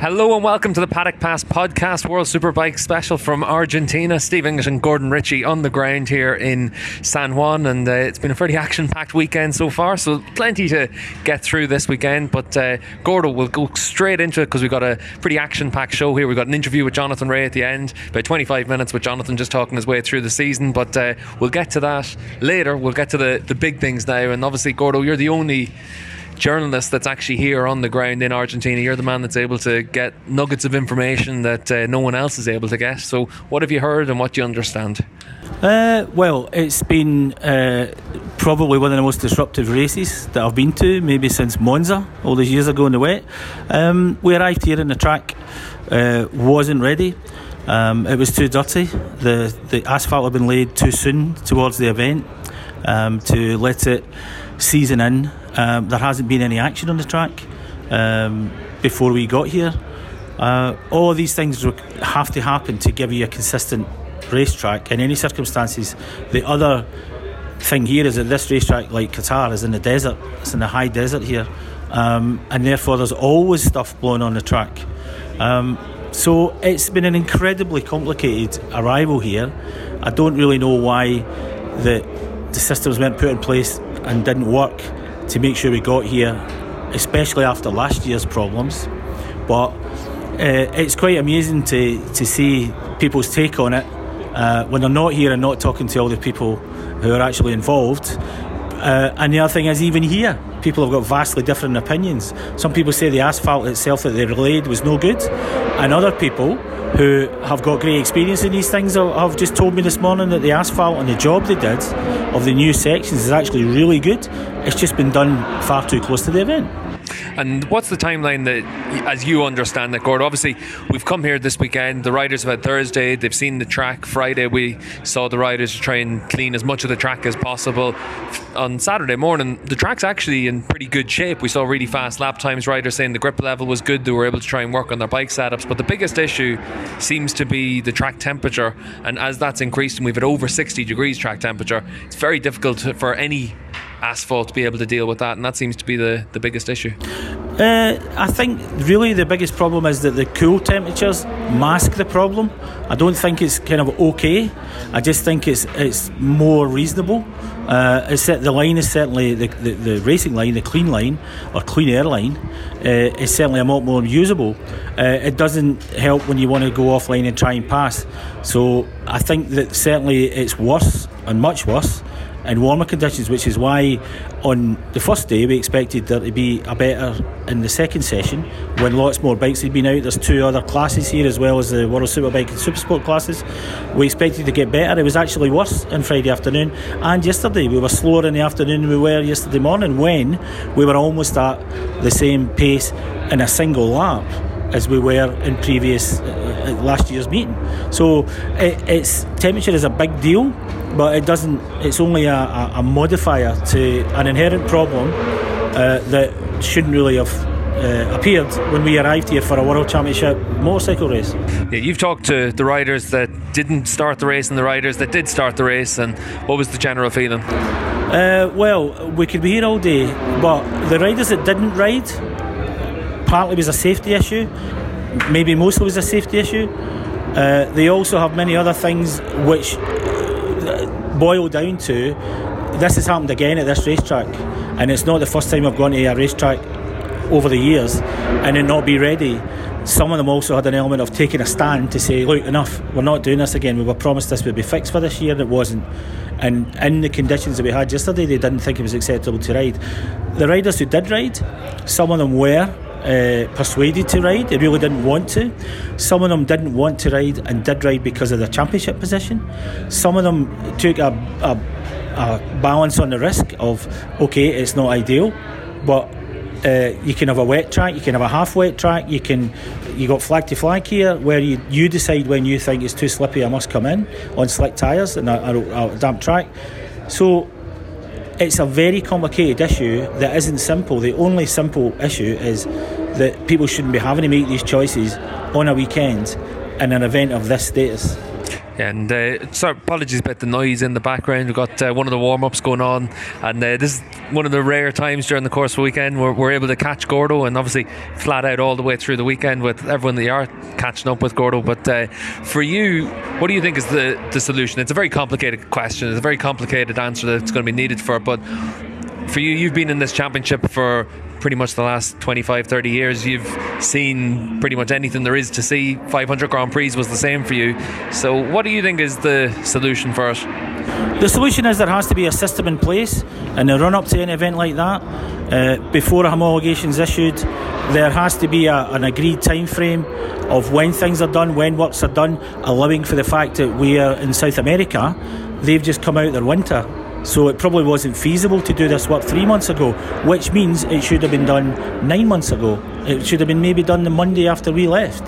Hello and welcome to the Paddock Pass podcast, World Superbike special from Argentina. Steve English and Gordon Ritchie on the ground here in San Juan, and uh, it's been a pretty action-packed weekend so far. So plenty to get through this weekend. But uh, Gordo will go straight into it because we've got a pretty action-packed show here. We've got an interview with Jonathan Rea at the end, about 25 minutes with Jonathan just talking his way through the season. But uh, we'll get to that later. We'll get to the the big things now, and obviously Gordo, you're the only journalist that's actually here on the ground in Argentina. You're the man that's able to get nuggets of information that uh, no one else is able to get. So, what have you heard and what do you understand? Uh, well, it's been uh, probably one of the most disruptive races that I've been to, maybe since Monza all those years ago in the wet. Um, we arrived here in the track, uh, wasn't ready. Um, it was too dirty. The the asphalt had been laid too soon towards the event um, to let it season in. Um, there hasn't been any action on the track um, before we got here. Uh, all these things have to happen to give you a consistent racetrack in any circumstances. The other thing here is that this racetrack, like Qatar, is in the desert. It's in the high desert here, um, and therefore there's always stuff blowing on the track. Um, so it's been an incredibly complicated arrival here. I don't really know why the the systems weren't put in place and didn't work to make sure we got here, especially after last year's problems. But uh, it's quite amazing to, to see people's take on it uh, when they're not here and not talking to all the people who are actually involved. Uh, and the other thing is, even here, people have got vastly different opinions. Some people say the asphalt itself that they relayed was no good, and other people who have got great experience in these things have just told me this morning that the asphalt and the job they did of the new sections is actually really good. It's just been done far too close to the event. And what's the timeline that, as you understand it, Gord? Obviously, we've come here this weekend. The riders have had Thursday. They've seen the track. Friday, we saw the riders try and clean as much of the track as possible. On Saturday morning, the track's actually in pretty good shape. We saw really fast lap times. Riders saying the grip level was good. They were able to try and work on their bike setups. But the biggest issue seems to be the track temperature. And as that's increased, and we've had over 60 degrees track temperature, it's very difficult for any asphalt to be able to deal with that, and that seems to be the, the biggest issue. Uh, I think really the biggest problem is that the cool temperatures mask the problem. I don't think it's kind of okay. I just think it's it's more reasonable. Uh, it's the line is certainly the, the, the, racing line, the clean line or clean air line, uh, is certainly a lot more usable. Uh, it doesn't help when you want to go offline and try and pass. So I think that certainly it's worse and much worse in warmer conditions, which is why on the first day we expected there to be a better in the second session when lots more bikes had been out. There's two other classes here as well as the World Superbike and Supersport classes. We expected to get better. It was actually worse on Friday afternoon and yesterday. We were slower in the afternoon than we were yesterday morning when we were almost at the same pace in a single lap as we were in previous uh, uh last year's meeting. So it, it's temperature is a big deal but it doesn't. It's only a, a, a modifier to an inherent problem uh, that shouldn't really have uh, appeared when we arrived here for a World Championship motorcycle race. Yeah, you've talked to the riders that didn't start the race and the riders that did start the race, and what was the general feeling? Uh, well, we could be here all day, but the riders that didn't ride, partly was a safety issue, maybe mostly was a safety issue. Uh, they also have many other things which boil down to this has happened again at this racetrack, and it's not the first time I've gone to a racetrack over the years and it not be ready. Some of them also had an element of taking a stand to say, look, enough, we're not doing this again. We were promised this would be fixed for this year, and it wasn't. And in the conditions that we had yesterday, they didn't think it was acceptable to ride. The riders who did ride, some of them were uh, persuaded to ride. They really didn't want to. Some of them didn't want to ride and did ride because of their championship position. Some of them took a, a, a balance on the risk of okay, it's not ideal, but uh, you can have a wet track, you can have a half wet track, you can you got flag to flag here where you, you decide when you think it's too slippy, I must come in on slick tyres and a, a, a damp track. So it's a very complicated issue that isn't simple. The only simple issue is that people shouldn't be having to make these choices on a weekend in an event of this status. And uh, sorry, apologies about the noise in the background. We've got uh, one of the warm ups going on, and uh, this is one of the rare times during the course of the weekend where we're able to catch Gordo, and obviously flat out all the way through the weekend with everyone that are catching up with Gordo. But uh, for you, what do you think is the, the solution? It's a very complicated question, it's a very complicated answer that's going to be needed for it. But for you, you've been in this championship for pretty much the last 25, 30 years. You've seen pretty much anything there is to see. 500 Grand Prix was the same for you. So, what do you think is the solution for us? The solution is there has to be a system in place in the run up to an event like that. Uh, before a homologation is issued, there has to be a, an agreed time frame of when things are done, when works are done, allowing for the fact that we are in South America, they've just come out their winter so it probably wasn't feasible to do this work three months ago, which means it should have been done nine months ago. It should have been maybe done the Monday after we left.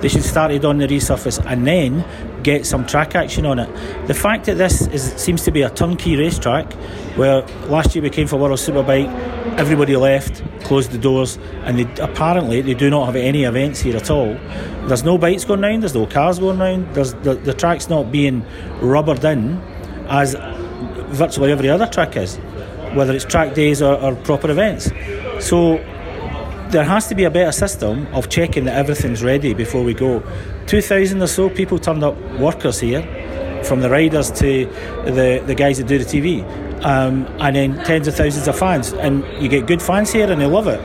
They should started on the resurface and then get some track action on it. The fact that this is, seems to be a turnkey racetrack, where last year we came for World Superbike, everybody left, closed the doors, and they, apparently they do not have any events here at all. There's no bikes going round, there's no cars going round, there's the, the track's not being rubbered in as virtually every other track is, whether it's track days or, or proper events. So there has to be a better system of checking that everything's ready before we go. 2,000 or so people turned up, workers here, from the riders to the, the guys that do the TV, um, and then tens of thousands of fans. And you get good fans here and they love it.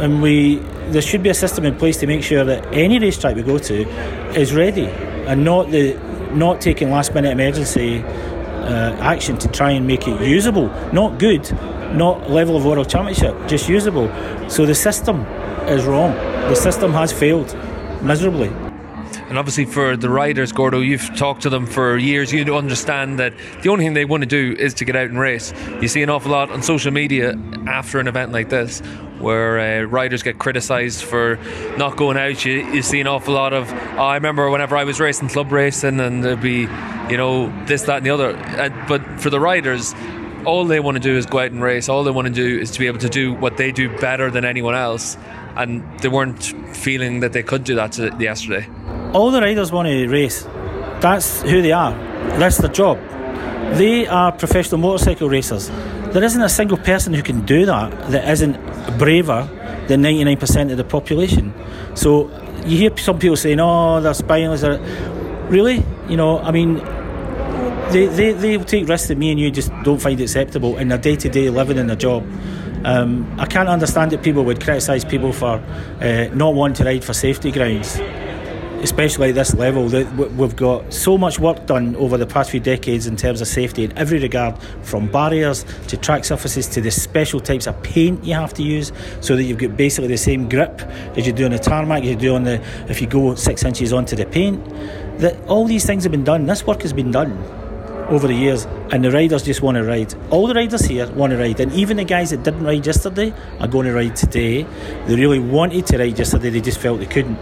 And we there should be a system in place to make sure that any racetrack we go to is ready and not the not taking last minute emergency uh, action to try and make it usable, not good, not level of world championship, just usable. So the system is wrong. The system has failed miserably. And obviously, for the riders, Gordo, you've talked to them for years. You understand that the only thing they want to do is to get out and race. You see an awful lot on social media after an event like this where uh, riders get criticised for not going out. You, you see an awful lot of. Oh, I remember whenever I was racing club racing, and there'd be, you know, this, that, and the other. Uh, but for the riders, all they want to do is go out and race. All they want to do is to be able to do what they do better than anyone else. And they weren't feeling that they could do that yesterday. All the riders want to race. That's who they are. That's their job. They are professional motorcycle racers. There isn't a single person who can do that that isn't braver than 99% of the population. So you hear some people saying, oh, they're spineless. Really? You know, I mean, they, they, they take risks that me and you just don't find acceptable in their day to day living in their job. Um, I can't understand that people would criticise people for uh, not wanting to ride for safety grounds especially at this level, that we've got so much work done over the past few decades in terms of safety in every regard, from barriers to track surfaces to the special types of paint you have to use, so that you've got basically the same grip as you do on the tarmac, as you do on the if you go six inches onto the paint. That all these things have been done. This work has been done over the years, and the riders just want to ride. All the riders here want to ride, and even the guys that didn't ride yesterday are going to ride today. They really wanted to ride yesterday, they just felt they couldn't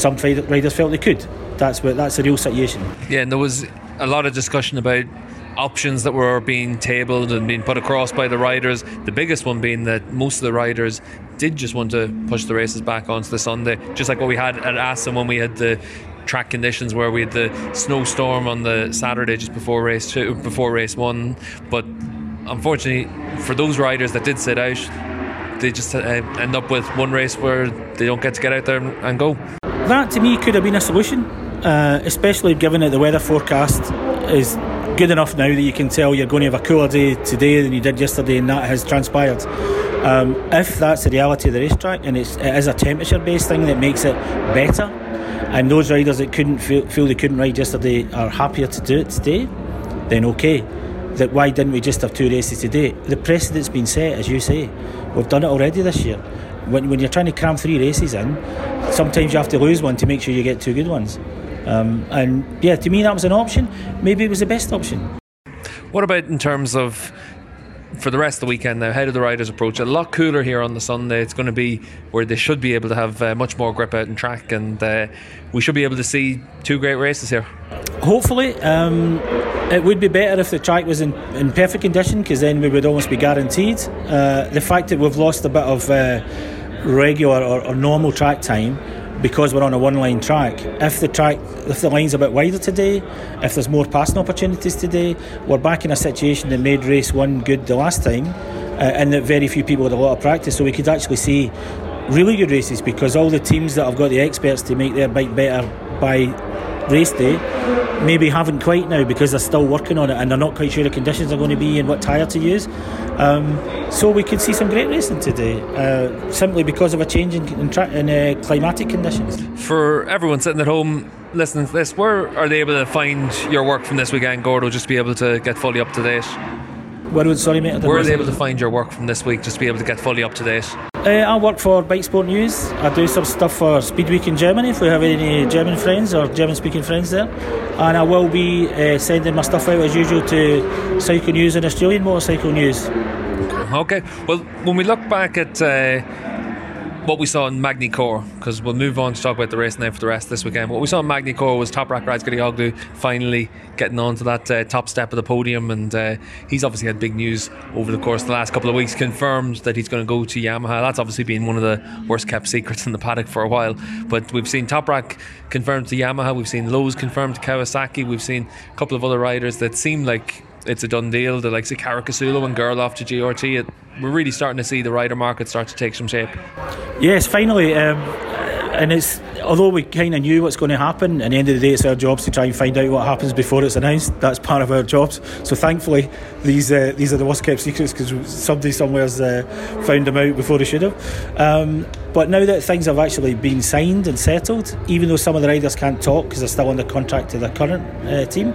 some riders felt they could. That's what that's the real situation. Yeah, and there was a lot of discussion about options that were being tabled and being put across by the riders. The biggest one being that most of the riders did just want to push the races back onto the Sunday, just like what we had at Assen when we had the track conditions where we had the snowstorm on the Saturday just before race two, before race one. But unfortunately, for those riders that did sit out, they just uh, end up with one race where they don't get to get out there and go that to me could have been a solution, uh, especially given that the weather forecast is good enough now that you can tell you're going to have a cooler day today than you did yesterday, and that has transpired. Um, if that's the reality of the racetrack and it's, it is a temperature based thing that makes it better, and those riders that couldn't feel, feel they couldn't ride yesterday are happier to do it today, then okay. That why didn't we just have two races today? The precedent's been set, as you say. We've done it already this year. When, when you're trying to cram three races in, sometimes you have to lose one to make sure you get two good ones. Um, and yeah, to me that was an option. Maybe it was the best option. What about in terms of for the rest of the weekend now? How do the riders approach it? A lot cooler here on the Sunday. It's going to be where they should be able to have uh, much more grip out in track, and uh, we should be able to see two great races here. Hopefully, um, it would be better if the track was in, in perfect condition because then we would almost be guaranteed. Uh, the fact that we've lost a bit of uh, regular or, or, normal track time because we're on a one line track. If the track, if the line's a bit wider today, if there's more passing opportunities today, we're back in a situation that made race one good the last time, uh, and that very few people had a lot of practice. So we could actually see really good races because all the teams that have got the experts to make their bike better by race day maybe haven't quite now because they're still working on it and they're not quite sure the conditions are going to be and what tyre to use. Um, so we could see some great racing today uh, simply because of a change in, in, tra- in uh, climatic conditions. For everyone sitting at home listening to this, where are they able to find your work from this weekend, Gordo, just to be able to get fully up to date? Where would, sorry, mate? Where are they able to find your work from this week just to be able to get fully up to date? Uh, I work for Bike Sport News. I do some stuff for Speed Week in Germany if we have any German friends or German speaking friends there. And I will be uh, sending my stuff out as usual to Cycle News and Australian Motorcycle News. Okay, well, when we look back at uh, what we saw in Magny-Cours, because we'll move on to talk about the race now for the rest of this weekend. What we saw in Magny-Cours was Toprak Razgatlioglu finally getting onto that uh, top step of the podium, and uh, he's obviously had big news over the course of the last couple of weeks, confirmed that he's going to go to Yamaha. That's obviously been one of the worst kept secrets in the paddock for a while, but we've seen Toprak confirmed to Yamaha, we've seen Lowes confirmed to Kawasaki, we've seen a couple of other riders that seem like it's a done deal. The likes of Caricasulo and Gerloff to GRT. It, we're really starting to see the rider market start to take some shape. Yes, finally. Um, and it's although we kind of knew what's going to happen. At the end of the day, it's our jobs to try and find out what happens before it's announced. That's part of our jobs. So thankfully, these uh, these are the worst kept secrets because somebody somewhere's uh, found them out before they should have. Um, but now that things have actually been signed and settled, even though some of the riders can't talk because they're still under contract to their current uh, team,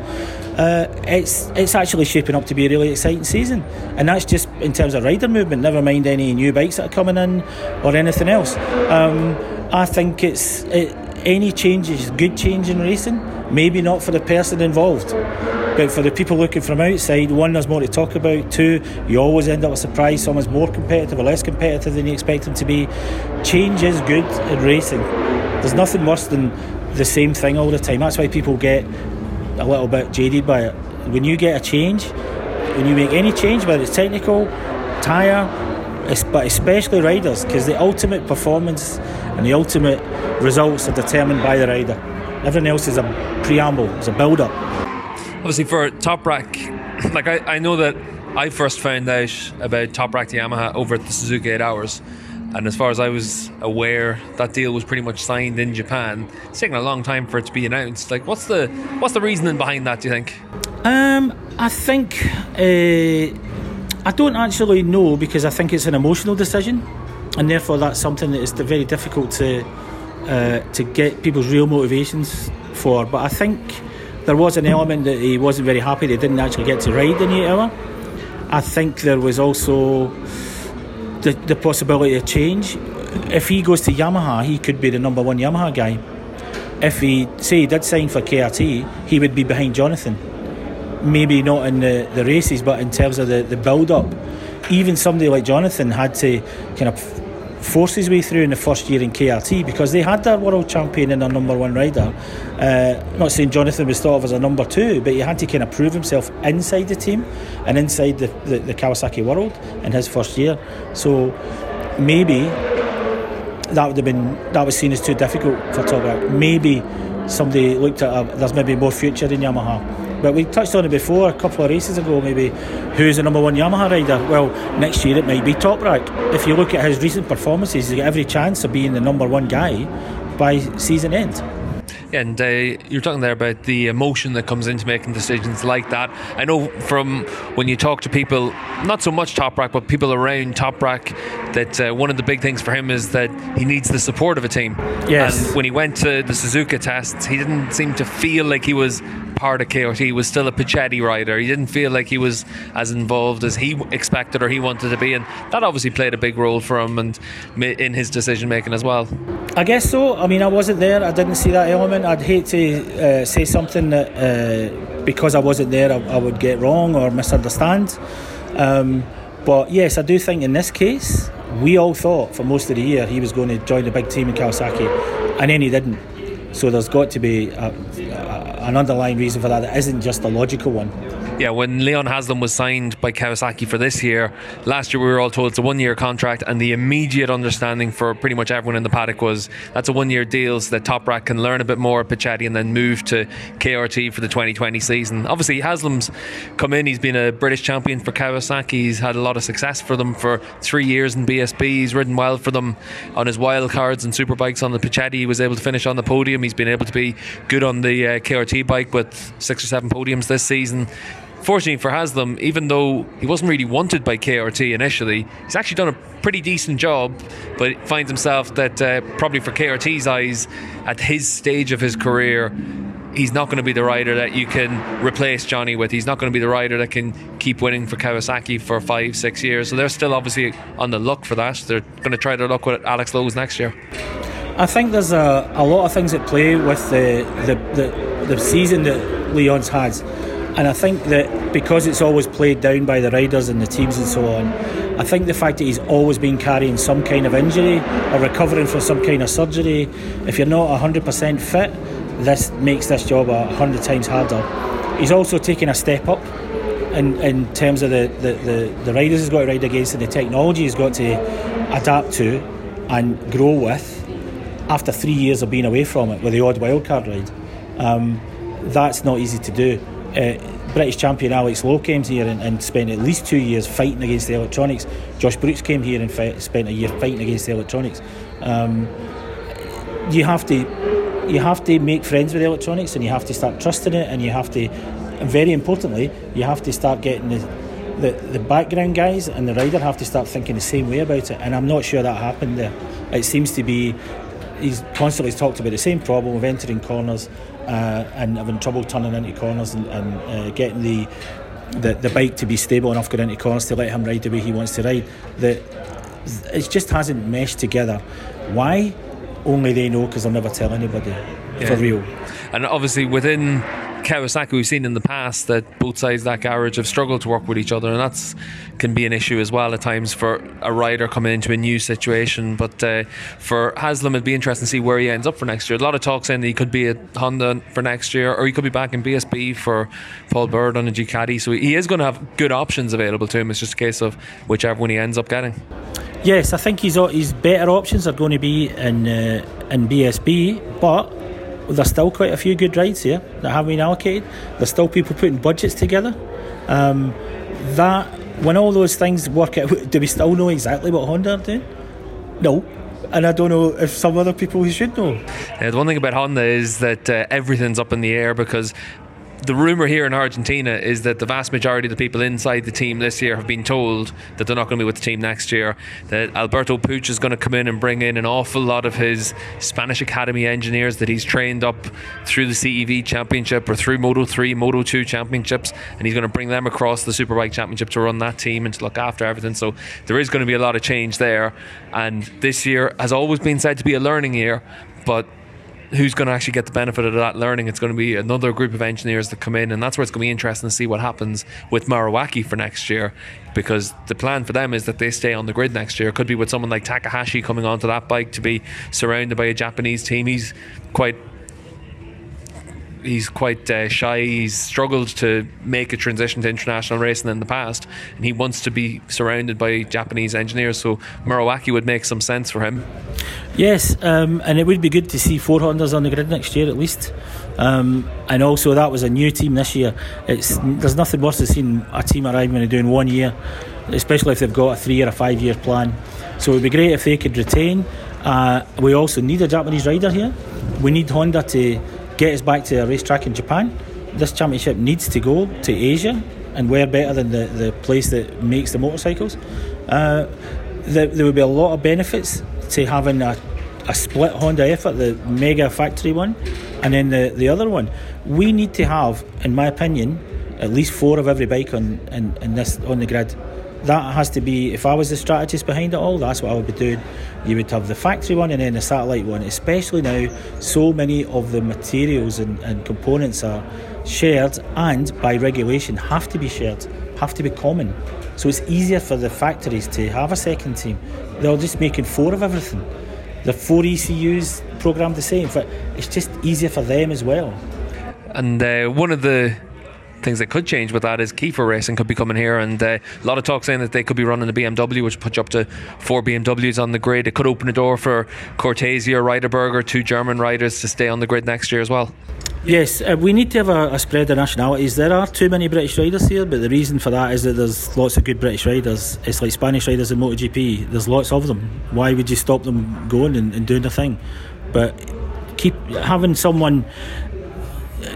uh, it's it's actually shaping up to be a really exciting season, and that's just in terms of rider movement. Never mind any new bikes that are coming in or anything else. Um, I think it's it, any change is good change in racing. Maybe not for the person involved, but for the people looking from outside, one, there's more to talk about. Two, you always end up with a surprise. Someone's more competitive or less competitive than you expect them to be. Change is good in racing. There's nothing worse than the same thing all the time. That's why people get a little bit jaded by it. When you get a change, when you make any change, whether it's technical, tyre, but especially riders, because the ultimate performance and the ultimate results are determined by the rider. Everything else is a preamble, it's a build up. Obviously, for Toprak, like I, I know that I first found out about Toprak to Yamaha over at the Suzuka 8 Hours. And as far as I was aware, that deal was pretty much signed in Japan. It's taken a long time for it to be announced. Like, what's the what's the reasoning behind that? Do you think? Um, I think uh, I don't actually know because I think it's an emotional decision, and therefore that's something that is very difficult to uh, to get people's real motivations for. But I think there was an element that he wasn't very happy they didn't actually get to ride in the hour. I think there was also the, the possibility of change. If he goes to Yamaha, he could be the number one Yamaha guy. If he, say, he did sign for KRT, he would be behind Jonathan. Maybe not in the, the races, but in terms of the, the build up. Even somebody like Jonathan had to kind of force his way through in the first year in KRT because they had their world champion and their number one rider. Uh, not saying Jonathan was thought of as a number two, but he had to kind of prove himself inside the team and inside the, the, the Kawasaki world in his first year. So maybe that would have been that was seen as too difficult for Toprak. Maybe somebody looked at a, there's maybe more future in Yamaha. But we touched on it before a couple of races ago, maybe who's the number one Yamaha rider? Well, next year it might be Top Toprak. If you look at his recent performances, he's got every chance of being the number one guy by season end. And uh, you're talking there about the emotion that comes into making decisions like that. I know from when you talk to people, not so much Toprak, but people around Toprak, that uh, one of the big things for him is that he needs the support of a team. Yes. And when he went to the Suzuka tests, he didn't seem to feel like he was part of KRT. He was still a Puccetti rider. He didn't feel like he was as involved as he expected or he wanted to be, and that obviously played a big role for him and in his decision making as well. I guess so. I mean, I wasn't there. I didn't see that element. I'd hate to uh, say something that uh, because I wasn't there, I, I, would get wrong or misunderstand. Um, but yes, I do think in this case, we all thought for most of the year he was going to join the big team in Kawasaki, and then he didn't. So there's got to be a, a, an underlying reason for that that isn't just a logical one. Yeah, when Leon Haslam was signed by Kawasaki for this year, last year we were all told it's a one year contract, and the immediate understanding for pretty much everyone in the paddock was that's a one year deal so that Toprak can learn a bit more at Puccetti and then move to KRT for the 2020 season. Obviously, Haslam's come in, he's been a British champion for Kawasaki, he's had a lot of success for them for three years in BSB, he's ridden well for them on his wild cards and superbikes on the Puccetti, he was able to finish on the podium, he's been able to be good on the uh, KRT bike with six or seven podiums this season fortunately for Haslam, even though he wasn't really wanted by KRT initially, he's actually done a pretty decent job, but finds himself that uh, probably for KRT's eyes, at his stage of his career, he's not going to be the rider that you can replace Johnny with. He's not going to be the rider that can keep winning for Kawasaki for five, six years. So they're still obviously on the look for that. They're going to try their luck with Alex Lowes next year. I think there's a, a lot of things at play with the, the, the, the season that Leon's had and I think that because it's always played down by the riders and the teams and so on, I think the fact that he's always been carrying some kind of injury or recovering from some kind of surgery, if you're not 100% fit, this makes this job a hundred times harder. He's also taken a step up in, in terms of the, the, the, the riders he's got to ride against and the technology he's got to adapt to and grow with after three years of being away from it with the odd wildcard ride. Um, that's not easy to do uh, British champion Alex Lowe came here and, and, spent at least two years fighting against the electronics. Josh Brooks came here and fi- spent a year fighting against the electronics. Um, you have to you have to make friends with the electronics and you have to start trusting it and you have to very importantly you have to start getting the, the, the background guys and the rider have to start thinking the same way about it and I'm not sure that happened there it seems to be he's constantly talked about the same problem of entering corners uh, and having trouble turning into corners and, and uh, getting the, the the bike to be stable enough going into corners to let him ride the way he wants to ride. That it just hasn't meshed together. Why? Only they know because they'll never tell anybody yeah. for real. And obviously within Kawasaki, we've seen in the past that both sides of that garage have struggled to work with each other, and that's can be an issue as well at times for a rider coming into a new situation. But uh, for Haslam, it'd be interesting to see where he ends up for next year. A lot of talk saying that he could be at Honda for next year, or he could be back in BSB for Paul Bird on a Ducati. So he is going to have good options available to him. It's just a case of whichever one he ends up getting. Yes, I think his his better options are going to be in uh, in BSB, but there's still quite a few good rides here that have been allocated. There's still people putting budgets together. Um, that when all those things work out, do we still know exactly what Honda are doing? No. And I don't know if some other people should know. Yeah, the one thing about Honda is that uh, everything's up in the air because the rumor here in Argentina is that the vast majority of the people inside the team this year have been told that they're not going to be with the team next year. That Alberto Puig is going to come in and bring in an awful lot of his Spanish Academy engineers that he's trained up through the CEV Championship or through Moto 3, Moto 2 Championships, and he's going to bring them across the Superbike Championship to run that team and to look after everything. So there is going to be a lot of change there. And this year has always been said to be a learning year, but who's going to actually get the benefit of that learning? It's going to be another group of engineers that come in, and that's where it's going to be interesting to see what happens with Moriwaki for next year. Because the plan for them is that they stay on the grid next year. It could be with someone like Takahashi coming onto that bike to be surrounded by a Japanese team. He's quite he's quite uh, shy. He's struggled to make a transition to international racing in the past, and he wants to be surrounded by Japanese engineers. So Moriwaki would make some sense for him. Yes, um, and it would be good to see four Hondas on the grid next year at least. Um, and also, that was a new team this year. It's there's nothing worse than seeing a team arriving and doing one year, especially if they've got a three or a five year plan. So it would be great if they could retain. Uh, we also need a Japanese rider here. We need Honda to get us back to a racetrack in Japan. This championship needs to go to Asia, and where better than the, the place that makes the motorcycles. Uh, there, there would be a lot of benefits to having a, a split Honda effort, the mega factory one, and then the, the other one. We need to have, in my opinion, at least four of every bike on in, in this on the grid that has to be if I was the strategist behind it all that's what I would be doing. You would have the factory one and then the satellite one especially now so many of the materials and, and components are shared and by regulation have to be shared have to be common. So it's easier for the factories to have a second team. They're just making four of everything. The four ECUs programmed the same but it's just easier for them as well. And uh, one of the things that could change with that is Kiefer Racing could be coming here, and uh, a lot of talk saying that they could be running the BMW, which puts you up to four BMWs on the grid. It could open a door for Cortese or Reiterberger, two German riders, to stay on the grid next year as well. Yes, uh, we need to have a, a, spread of nationalities. There are too many British riders here, but the reason for that is that there's lots of good British riders. It's like Spanish riders in MotoGP. There's lots of them. Why would you stop them going and, and doing their thing? But keep having someone.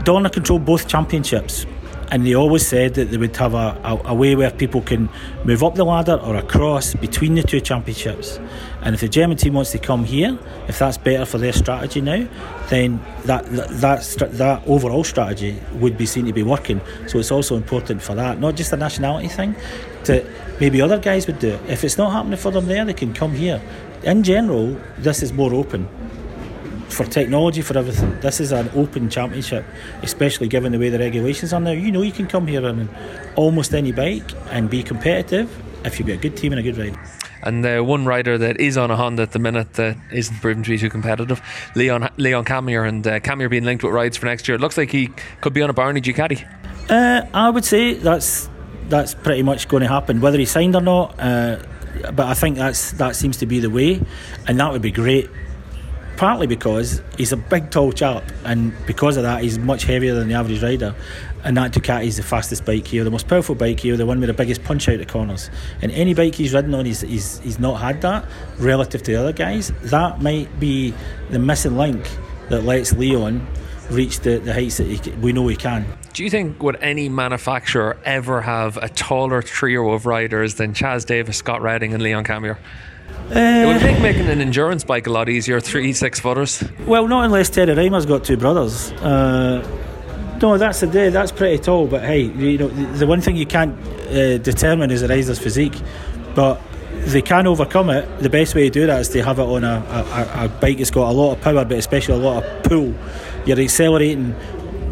Dorna control both championships and they always said that they would have a, a, a, way where people can move up the ladder or across between the two championships. And if the German team wants to come here, if that's better for their strategy now, then that that that, that overall strategy would be seen to be working. So it's also important for that, not just a nationality thing, that maybe other guys would do. It. If it's not happening for them there, they can come here. In general, this is more open for technology, for everything. This is an open championship, especially given the way the regulations are now. You know, you can come here on almost any bike and be competitive if you've got a good team and a good ride. And uh, one rider that is on a Honda at the minute that isn't proven to be too competitive, Leon Leon Camier, and uh, Camier being linked with rides for next year. It looks like he could be on a Barni Ducati. Uh, I would say that's that's pretty much going to happen, whether he signed or not. Uh, but I think that's that seems to be the way, and that would be great partly because he's a big, tall chap, and because of that, he's much heavier than the average rider. And that Ducati is the fastest bike here, the most powerful bike here, the one with the biggest punch out of corners. And any bike he's ridden on, he's, he's, he's not had that relative to the other guys. That might be the missing link that lets Leon reach the, the heights that he, we know he can. Do you think would any manufacturer ever have a taller trio of riders than Chaz Davies, Scott Redding, and Leon Camier? Uh, it would make making an endurance bike a lot easier. Three six footers. Well, not unless Terry Rymer's got two brothers. Uh, no, that's the day. That's pretty tall. But hey, you know, the one thing you can't uh, determine is a rider's physique, but they can overcome it. The best way to do that is to have it on a, a, a bike that's got a lot of power, but especially a lot of pull. You're accelerating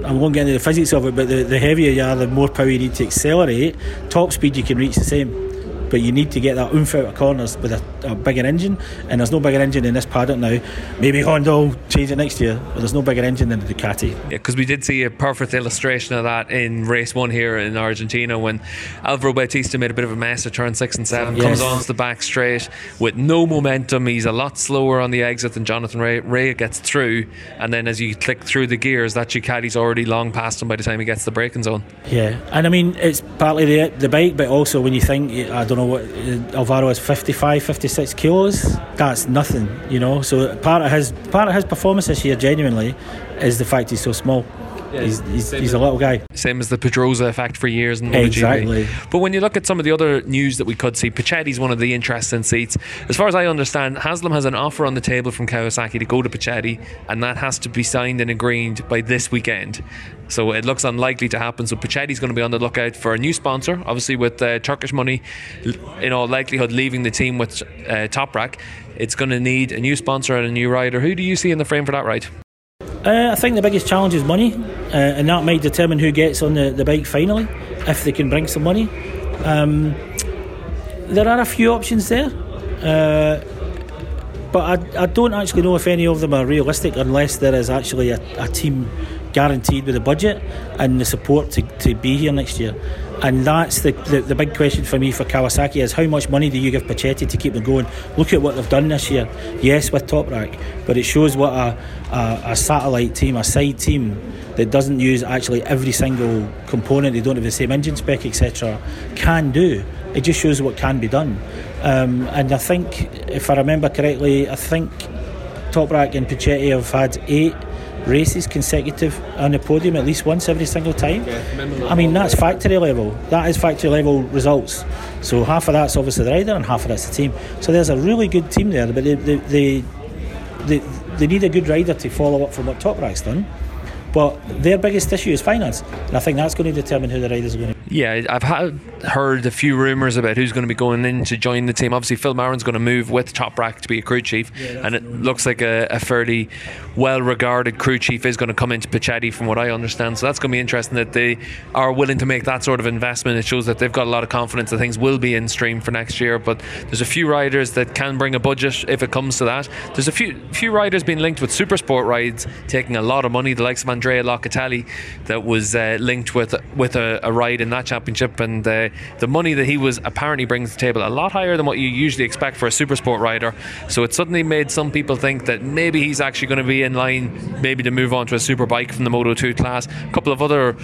I won't get into the physics of it, but the, the heavier you are, the more power you need to accelerate. Top speed you can reach the same but you need to get that oomph out of corners with a, a, bigger engine, and there's no bigger engine in this paddock now. Maybe Honda will change it next year, but there's no bigger engine than the Ducati. Yeah, because we did see a perfect illustration of that in race one here in Argentina when Alvaro Bautista made a bit of a mess at turn six and seven, yes. comes onto the back straight with no momentum. He's a lot slower on the exit than Jonathan Rea. Rea gets through, and then as you click through the gears, that Ducati's already long past him by the time he gets the braking zone. Yeah, and I mean, it's partly the, the bike, but also when you think, I don't don't know what uh, Alvaro is 55 56 kilos. That's nothing you know? So part of his part of his performance this year genuinely is the fact he's so small yeah, he's, he's, he's a little guy. Same as the Pedrosa effect for years in MotoGP. Exactly. But when you look at some of the other news that we could see, Puccetti's one of the interesting seats. As far as I understand, Haslam has an offer on the table from Kawasaki to go to Puchetti, and that has to be signed and agreed by this weekend. So it looks unlikely to happen. So Puccetti's going to be on the lookout for a new sponsor, obviously with uh, Turkish money, in all likelihood leaving the team with uh, Toprak. It's going to need a new sponsor and a new rider. Who do you see in the frame for that ride? Uh, I think the biggest challenge is money, uh, and that might determine who gets on the, the bike finally, if they can bring some money. Um, there are a few options there, uh, but I, I don't actually know if any of them are realistic unless there is actually a, a team guaranteed with a budget and the support to, to be here next year. And that's the, the, the, big question for me for Kawasaki is how much money do you give Puccetti to keep them going? Look at what they've done this year. Yes, with Toprak, but it shows what a, a, a satellite team, a side team that doesn't use actually every single component, they don't have the same engine spec, etc., can do. It just shows what can be done. Um, and I think, if I remember correctly, I think Toprak and Puccetti have had eight races consecutive on the podium at least once every single time. I mean, that's factory level. That is factory level results. So half of that's obviously the rider and half of that's the team. So there's a really good team there, but they, they, they, they, need a good rider to follow up from what Top Toprak's done. But their biggest issue is finance, and I think that's going to determine who the riders are going to be. Yeah, I've had, heard a few rumours about who's going to be going in to join the team. Obviously, Phil Marron's going to move with Toprak to be a crew chief, yeah, and it looks like a, a fairly well regarded crew chief is going to come into Puccetti, from what I understand. So that's going to be interesting that they are willing to make that sort of investment. It shows that they've got a lot of confidence that things will be in stream for next year. But there's a few riders that can bring a budget if it comes to that. There's a few few riders being linked with super sport rides, taking a lot of money. The likes of Andrea Locatelli, that was uh, linked with with a, a ride in that championship, and uh, the money that he was apparently bringing to the table a lot higher than what you usually expect for a super sport rider. So it suddenly made some people think that maybe he's actually going to be in line, maybe to move on to a super bike from the Moto 2 class. A couple of other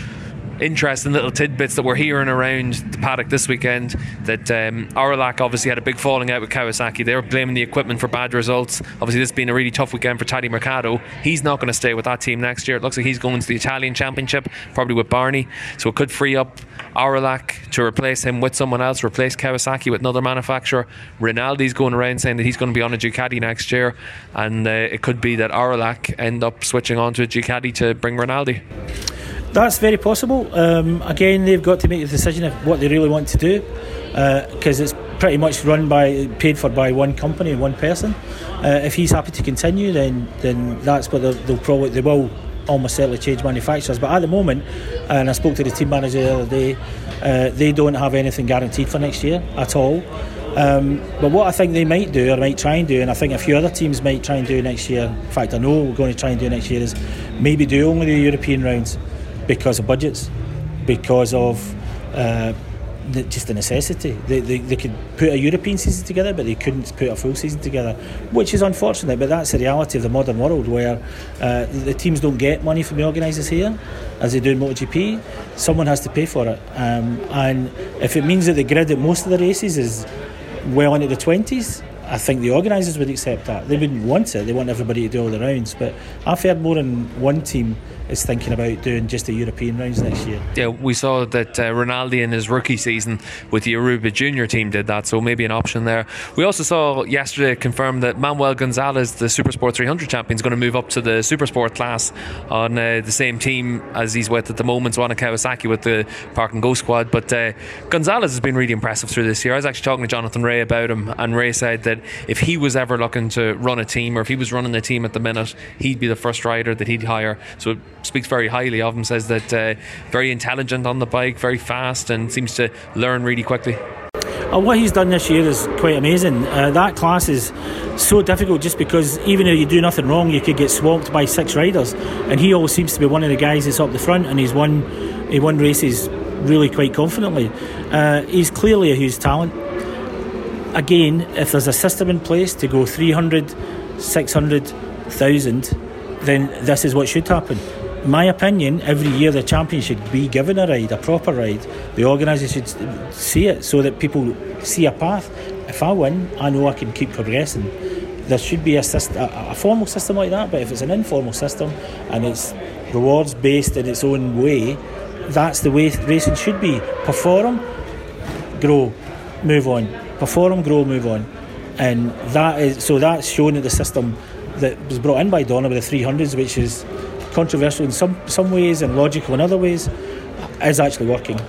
interesting little tidbits that we're hearing around the paddock this weekend. That um, obviously had a big falling out with Kawasaki. They were blaming the equipment for bad results. Obviously, this being a really tough weekend for Tati Mercado. He's not going to stay with that team next year. It looks like he's going to the Italian Championship, probably with Barni. So it could free up Orelac to replace him with someone else, replace Kawasaki with another manufacturer. Rinaldi's going around saying that he's going to be on a Ducati next year, and uh, it could be that Orelac end up switching on to a Ducati to bring Rinaldi. That's very possible. Um, again, they've got to make the decision of what they really want to do because uh, it's pretty much run by, paid for by one company and one person. Uh, if he's happy to continue, then then that's what they'll, they'll, probably they will almost certainly change manufacturers. But at the moment, and I spoke to the team manager the other day, uh, they don't have anything guaranteed for next year at all. Um, but what I think they might do, or might try and do, and I think a few other teams might try and do next year, in fact, I know we're going to try and do next year, is maybe do only the European rounds because of budgets, because of uh, the, just a necessity. They, they, they could put a European season together, but they couldn't put a full season together, which is unfortunate. But that's the reality of the modern world, where uh, the teams don't get money from the organisers here, as they do in MotoGP. Someone has to pay for it, um, and if it means that the grid at most of the races is well into the twenties, I think the organisers would accept that. They wouldn't want it. They want everybody to do all the rounds. But I've heard more than one team is thinking about doing just the European rounds next year. Yeah, we saw that uh, Rinaldi in his rookie season with the Aruba Junior team did that, so maybe an option there. We also saw yesterday confirmed that Manuel Gonzalez, the Supersport 300 champion, is going to move up to the Supersport class on uh, the same team as he's with at the moment, Zwana Kawasaki with the Park and Go squad. But uh, Gonzalez has been really impressive through this year. I was actually talking to Jonathan Rea about him, and Rea said that if he was ever looking to run a team or if he was running a team at the minute, he'd be the first rider that he'd hire. So speaks very highly of him. Says that uh, very intelligent on the bike, very fast, and seems to learn really quickly. Uh, what he's done this year is quite amazing. Uh, that class is so difficult just because even if you do nothing wrong, you could get swamped by six riders. And he always seems to be one of the guys that's up the front, and he's won he won races really quite confidently. Uh, he's clearly a huge talent. Again, if there's a system in place to go 300, 600, 1000, then this is what should happen my opinion, every year the champion should be given a ride, a proper ride. The organisers should see it so that people see a path. If I win, I know I can keep progressing. There should be a, a, a formal system like that, but if it's an informal system and it's rewards based in its own way, that's the way racing should be. Perform, grow, move on. Perform, grow, move on. And that is so that's shown in the system that was brought in by Dorna with the 300s, which is controversial in some, some ways and logical in other ways, is actually working.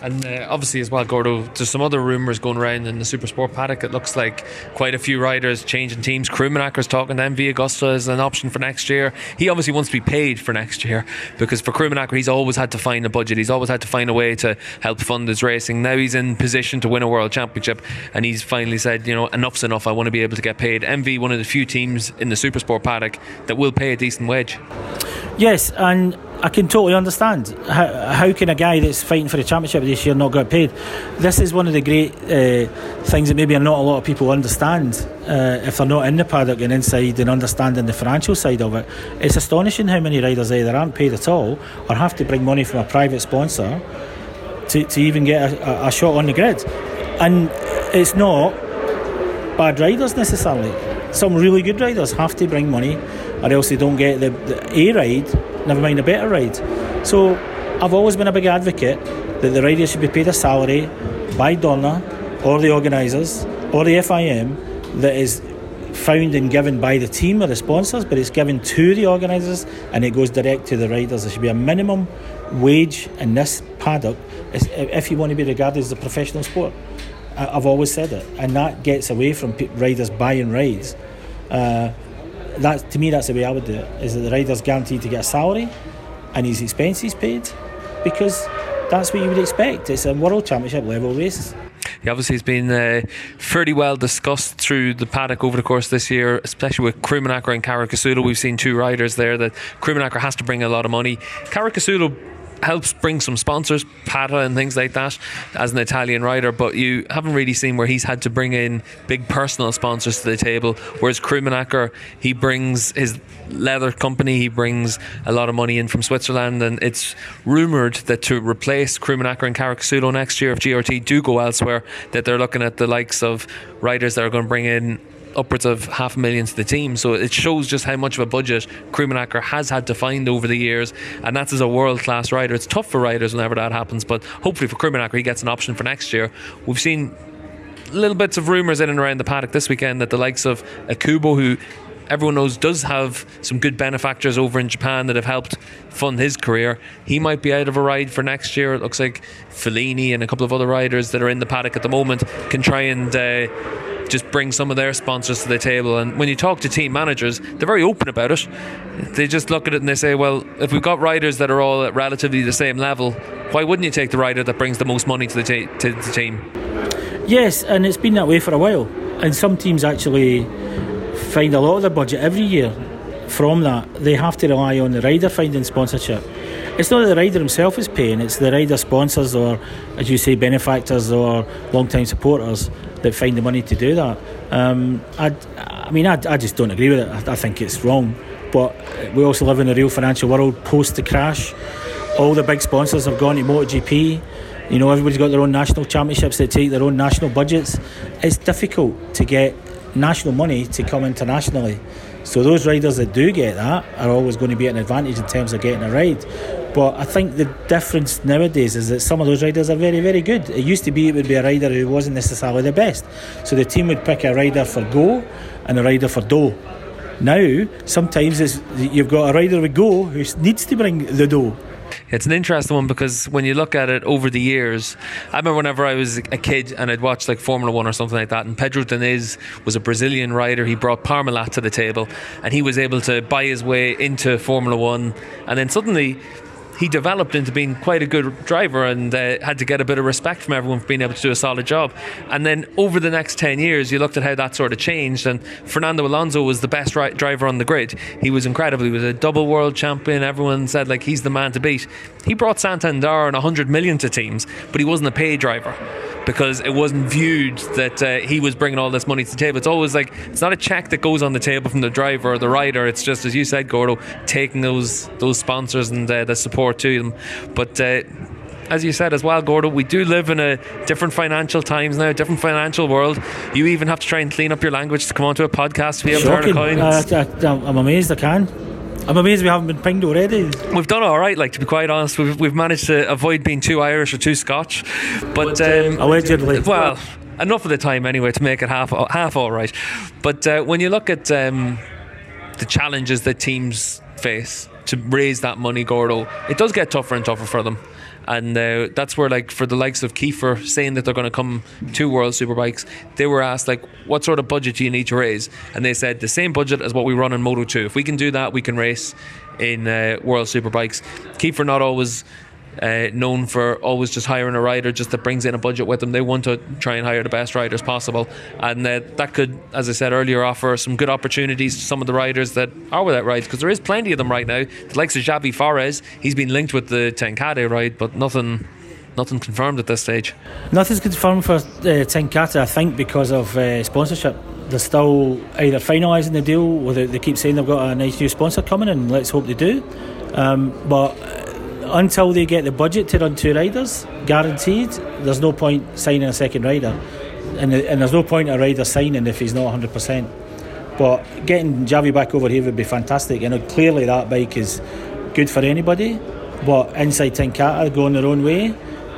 And uh, obviously, as well, Gordo, there's some other rumours going around in the Super Sport paddock. It looks like quite a few riders changing teams. Krummenacher's talking to MV Agusta as an option for next year. He obviously wants to be paid for next year because for Krummenacher, he's always had to find a budget. He's always had to find a way to help fund his racing. Now he's in position to win a world championship, and he's finally said, you know, enough's enough. I want to be able to get paid. MV, one of the few teams in the Super Sport paddock that will pay a decent wage. Yes, and I can totally understand. How, how can a guy that's fighting for the championship this year not get paid? This is one of the great uh, things that maybe not a lot of people understand uh, if they're not in the paddock and inside and understanding the financial side of it. It's astonishing how many riders either aren't paid at all or have to bring money from a private sponsor to, to even get a, a shot on the grid. And it's not bad riders necessarily. Some really good riders have to bring money or else they don't get the, the A ride, never mind a better ride. So I've always been a big advocate that the riders should be paid a salary by Dorna or the organisers or the FIM that is found and given by the team or the sponsors, but it's given to the organisers and it goes direct to the riders. There should be a minimum wage in this paddock if you want to be regarded as a professional sport. I've always said it, and that gets away from riders buying rides. Uh, that to me, that's the way I would do it. Is that the rider's guaranteed to get a salary and his expenses paid, because that's what you would expect. It's a world championship level race. He obviously has been uh, fairly well discussed through the paddock over the course of this year, especially with Krummenacher and Caricasulo. We've seen two riders there that Krummenacher has to bring a lot of money. Caricasulo helps bring some sponsors, Pata and things like that, as an Italian rider. But you haven't really seen where he's had to bring in big personal sponsors to the table. Whereas Krummenacher, he brings his leather company, he brings a lot of money in from Switzerland, and it's rumoured that to replace Krummenacher and Caricasulo next year, if GRT do go elsewhere, that they're looking at the likes of riders that are going to bring in upwards of half a million to the team. So it shows just how much of a budget Krummenacher has had to find over the years, and that's as a world class rider. It's tough for riders whenever that happens, but hopefully for Krummenacher he gets an option for next year. We've seen little bits of rumours in and around the paddock this weekend that the likes of Okubo, who everyone knows does have some good benefactors over in Japan that have helped fund his career. He might be out of a ride for next year. It looks like Fellini and a couple of other riders that are in the paddock at the moment can try and uh, just bring some of their sponsors to the table. And when you talk to team managers, they're very open about it. They just look at it and they say, well, if we've got riders that are all at relatively the same level, why wouldn't you take the rider that brings the most money to the, to the team? Yes, and it's been that way for a while. And some teams actually find a lot of their budget every year from that. They have to rely on the rider finding sponsorship. It's not that the rider himself is paying, it's the rider sponsors or, as you say, benefactors or long time supporters that find the money to do that. Um, I, I mean, I, I just don't agree with it. I, I think it's wrong. But we also live in a real financial world post the crash. All the big sponsors have gone to MotoGP. You know, everybody's got their own national championships that take their own national budgets. It's difficult to get national money to come internationally. So those riders that do get that are always going to be at an advantage in terms of getting a ride. But I think the difference nowadays is that some of those riders are very, very good. It used to be it would be a rider who wasn't necessarily the best. So the team would pick a rider for go and a rider for do. Now, sometimes you've got a rider with go who needs to bring the dough. It's an interesting one because when you look at it over the years, I remember whenever I was a kid and I'd watch like Formula One or something like that, and Pedro Diniz was a Brazilian rider. He brought Parmalat to the table, and he was able to buy his way into Formula One, and then suddenly he developed into being quite a good driver and uh, had to get a bit of respect from everyone for being able to do a solid job. And then over the next 10 years, you looked at how that sort of changed. And Fernando Alonso was the best driver on the grid. He was incredible. He was a double world champion. Everyone said, like, he's the man to beat. He brought Santander and 100 million to teams, but he wasn't a pay driver because it wasn't viewed that uh, he was bringing all this money to the table. It's always like it's not a check that goes on the table from the driver or the rider. It's just as you said, Gordo, taking those those sponsors and uh, the support to them. But uh, as you said as well, Gordo, we do live in a different financial times now, different financial world. You even have to try and clean up your language to come onto a podcast via Turner Coins. Uh, I'm amazed I can. I'm amazed we haven't been pinged already. We've done all right, like to be quite honest. We've, we've managed to avoid being too Irish or too Scotch, but um, allegedly. Well, enough of the time anyway to make it half half all right. But uh, when you look at um, the challenges that teams face to raise that money, Gordo, it does get tougher and tougher for them and uh, that's where like for the likes of Kiefer saying that they're going to come to World Superbikes, they were asked like, what sort of budget do you need to raise? And they said the same budget as what we run in Moto 2. If we can do that, we can race in uh, World Superbikes. Kiefer not always uh, known for always just hiring a rider just that brings in a budget with them. They want to try and hire the best riders possible, and uh, that could, as I said earlier, offer some good opportunities to some of the riders that are without rides because there is plenty of them right now. The likes of Xavi Forés, he's been linked with the Ten Kate ride, but nothing. Nothing confirmed at this stage. Nothing's confirmed for uh, Ten Kate, I think, because of uh, sponsorship they're still either finalising the deal or they, they, keep saying they've got a nice new sponsor coming and let's hope they do um, but until they get the budget to run two riders, guaranteed, there's no point signing a second rider. And, and there's no point a rider signing if he's not 100%. But getting Javi back over here would be fantastic. And clearly that bike is good for anybody. But inside Ten Kate going their own way,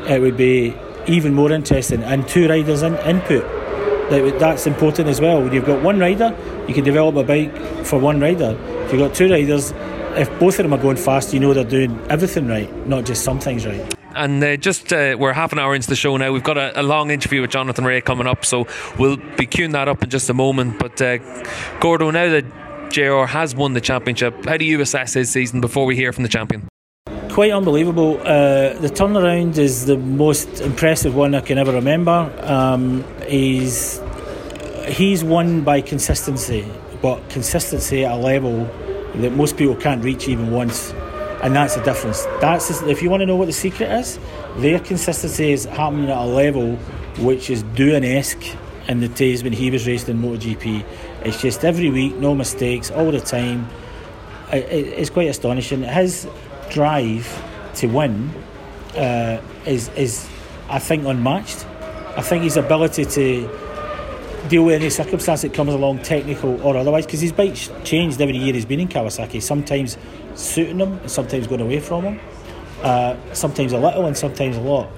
it would be even more interesting. And two riders in, input That, that's important as well. When you've got one rider, you can develop a bike for one rider. If you've got two riders, if both of them are going fast, you know they're doing everything right, not just some things right. And uh, just uh, we're half an hour into the show now. We've got a, a, long interview with Jonathan Rea coming up, so we'll be queuing that up in just a moment. But uh, Gordo, now that JR has won the championship, how do you assess his season before we hear from the champion? Quite unbelievable. Uh, the turnaround is the most impressive one I can ever remember. Um, he's he's won by consistency, but consistency at a level that most people can't reach even once and that's the difference. That's if you want to know what the secret is, their consistency is happening at a level which is Doohan esque in the days when he was racing in MotoGP. It's just every week, no mistakes, all the time. it's quite astonishing. His drive to win uh, is is I think unmatched. I think his ability to deal with any circumstance that comes along, technical or otherwise, because his bike's changed every year he's been in Kawasaki. Sometimes suiting him and sometimes going away from him. Uh, sometimes a little and sometimes a lot.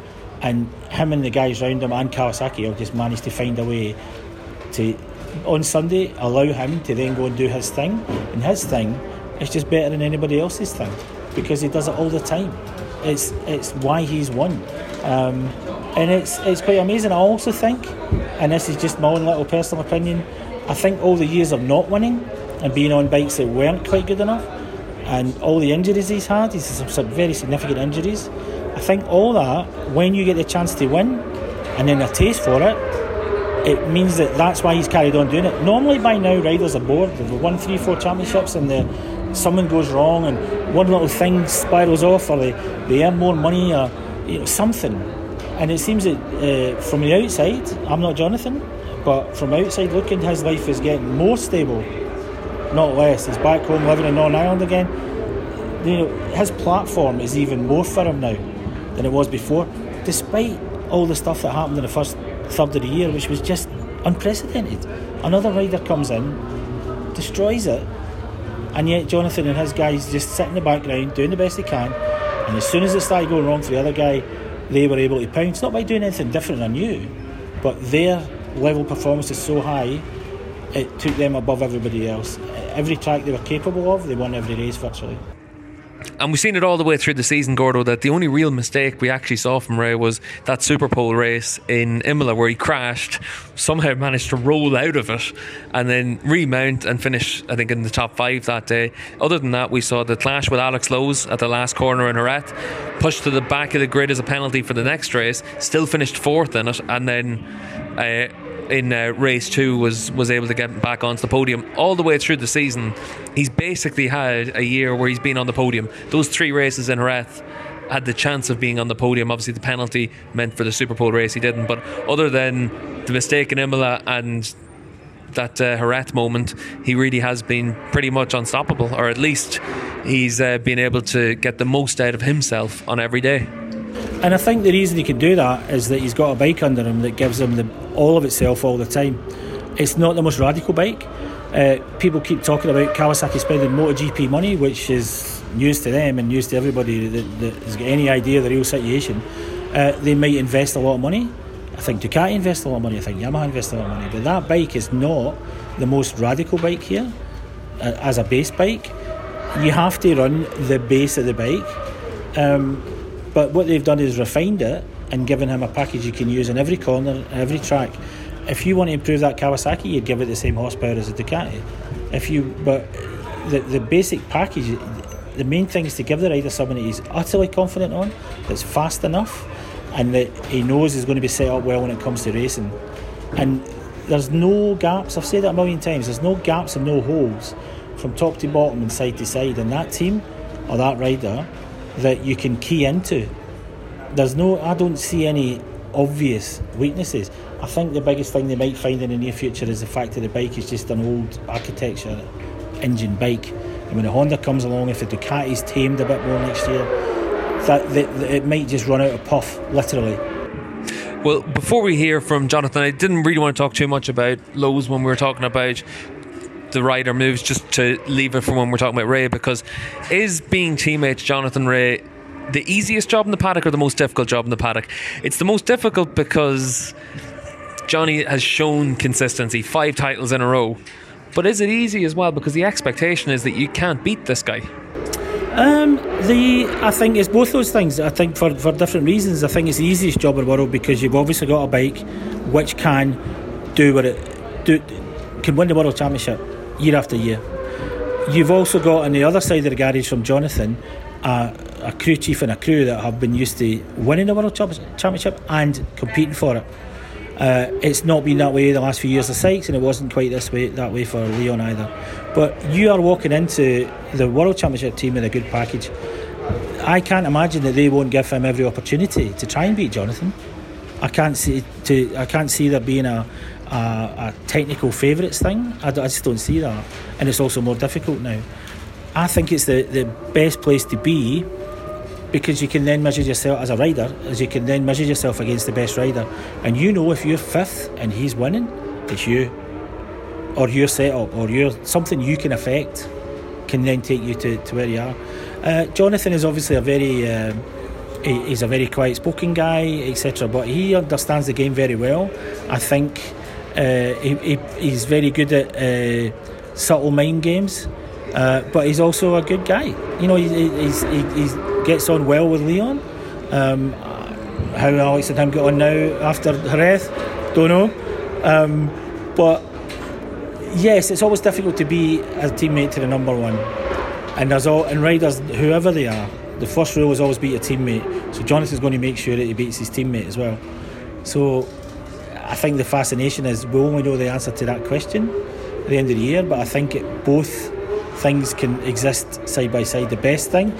And him and the guys around him and Kawasaki have just managed to find a way to, on Sunday, allow him to then go and do his thing. And his thing is just better than anybody else's thing because he does it all the time. It's it's why he's won. Um, and it's it's quite amazing. I also think, and this is just my own little personal opinion, I think all the years of not winning and being on bikes that weren't quite good enough and all the injuries he's had, he's some, some very significant injuries. I think all that, when you get the chance to win and then a taste for it, it means that that's why he's carried on doing it. Normally, by now, riders are bored. They've won three, four championships, and the, something goes wrong, and one little thing spirals off, or they, they earn more money, or you know, something. And it seems that uh, from the outside, I'm not Jonathan, but from outside looking, his life is getting more stable not less. He's back home living in Northern Ireland again. You know, his platform is even more for him now than it was before, despite all the stuff that happened in the first third of the year, which was just unprecedented. Another rider comes in, destroys it, and yet Jonathan and his guys just sit in the background doing the best they can. And as soon as it started going wrong for the other guy, they were able to pounce, not by doing anything different than you, but their level performance is so high, it took them above everybody else every track they were capable of, they won every race virtually. And we've seen it all the way through the season, Gordo, that the only real mistake we actually saw from Rea was that Superpole race in Imola where he crashed, somehow managed to roll out of it and then remount and finish, I think, in the top five that day. Other than that, we saw the clash with Alex Lowes at the last corner in Jerez, pushed to the back of the grid as a penalty for the next race, still finished fourth in it, and then. Uh, in uh, race two was was able to get back onto the podium all the way through the season. He's basically had a year where he's been on the podium. Those three races in Jerez had the chance of being on the podium. Obviously, the penalty meant for the Superpole race he didn't. But other than the mistake in Imola and that uh, moment, he really has been pretty much unstoppable, or at least he's uh, been able to get the most out of himself on every day. And I think the reason he can do that is that he's got a bike under him that gives him the, all of itself all the time. It's not the most radical bike. Uh, people keep talking about Kawasaki spending MotoGP money, which is news to them and news to everybody that, that has got any idea of the real situation. Uh, they might invest a lot of money. I think Ducati invest a lot of money. I think Yamaha invest a lot of money. But that bike is not the most radical bike here uh, as a base bike. You have to run the base of the bike. Um, but what they've done is refined it and given him a package you can use in every corner, every track. If you want to improve that Kawasaki, you'd give it the same horsepower as a Ducati. If you, but the the basic package, the main thing is to give the rider something that he's utterly confident on, that's fast enough, and that he knows is going to be set up well when it comes to racing. And there's no gaps. I've said that a million times. There's no gaps and no holes from top to bottom and side to side. And that team or that rider that you can key into. There's no, I don't see any obvious weaknesses. I think the biggest thing they might find in the near future is the fact that the bike is just an old architecture engine bike. And when the Honda comes along, if the Ducati's tamed a bit more next year, that, that, that it might just run out of puff, literally. Well, before we hear from Jonathan, I didn't really want to talk too much about Lowes when we were talking about the rider moves just to leave it for when we're talking about Rea because is being teammate Jonathan Rea the easiest job in the paddock or the most difficult job in the paddock? It's the most difficult because Johnny has shown consistency, five titles in a row. But is it easy as well? Because the expectation is that you can't beat this guy. Um, the I think it's both those things. I think for, for different reasons. I think it's the easiest job in the world because you've obviously got a bike which can do what it do can win the world championship year after year. You've also got on the other side of the garage from Jonathan a crew chief and a crew that have been used to winning the world championship and competing for it. Uh, it's not been that way the last few years of Sykes, and it wasn't quite this way that way for Leon either. But you are walking into the World Championship team with a good package. I can't imagine that they won't give him every opportunity to try and beat Jonathan. I can't see to I can't see there being a a, a technical favourites thing. I, I, just don't see that, and it's also more difficult now. I think it's the, the best place to be because you can then measure yourself as a rider, as you can then measure yourself against the best rider, and you know if you're fifth and he's winning, it's you, or your setup, or your something you can affect, can then take you to, to where you are. Uh, Jonathan is obviously a very um, he, he's a very quiet spoken guy, etc. But he understands the game very well. I think uh, he, he, he's very good at uh, subtle mind games. Uh, but he's also a good guy. You know, he, he, gets on well with Leon. Um, how Alex and him get on now after Jerez, don't know. Um, but yes, it's always difficult to be a teammate to the number one. And there's all and riders, whoever they are, the first rule is always beat your teammate. So Jonathan's going to make sure that he beats his teammate as well. So I think the fascination is we'll only know the answer to that question at the end of the year. But I think it, both things can exist side by side. The best thing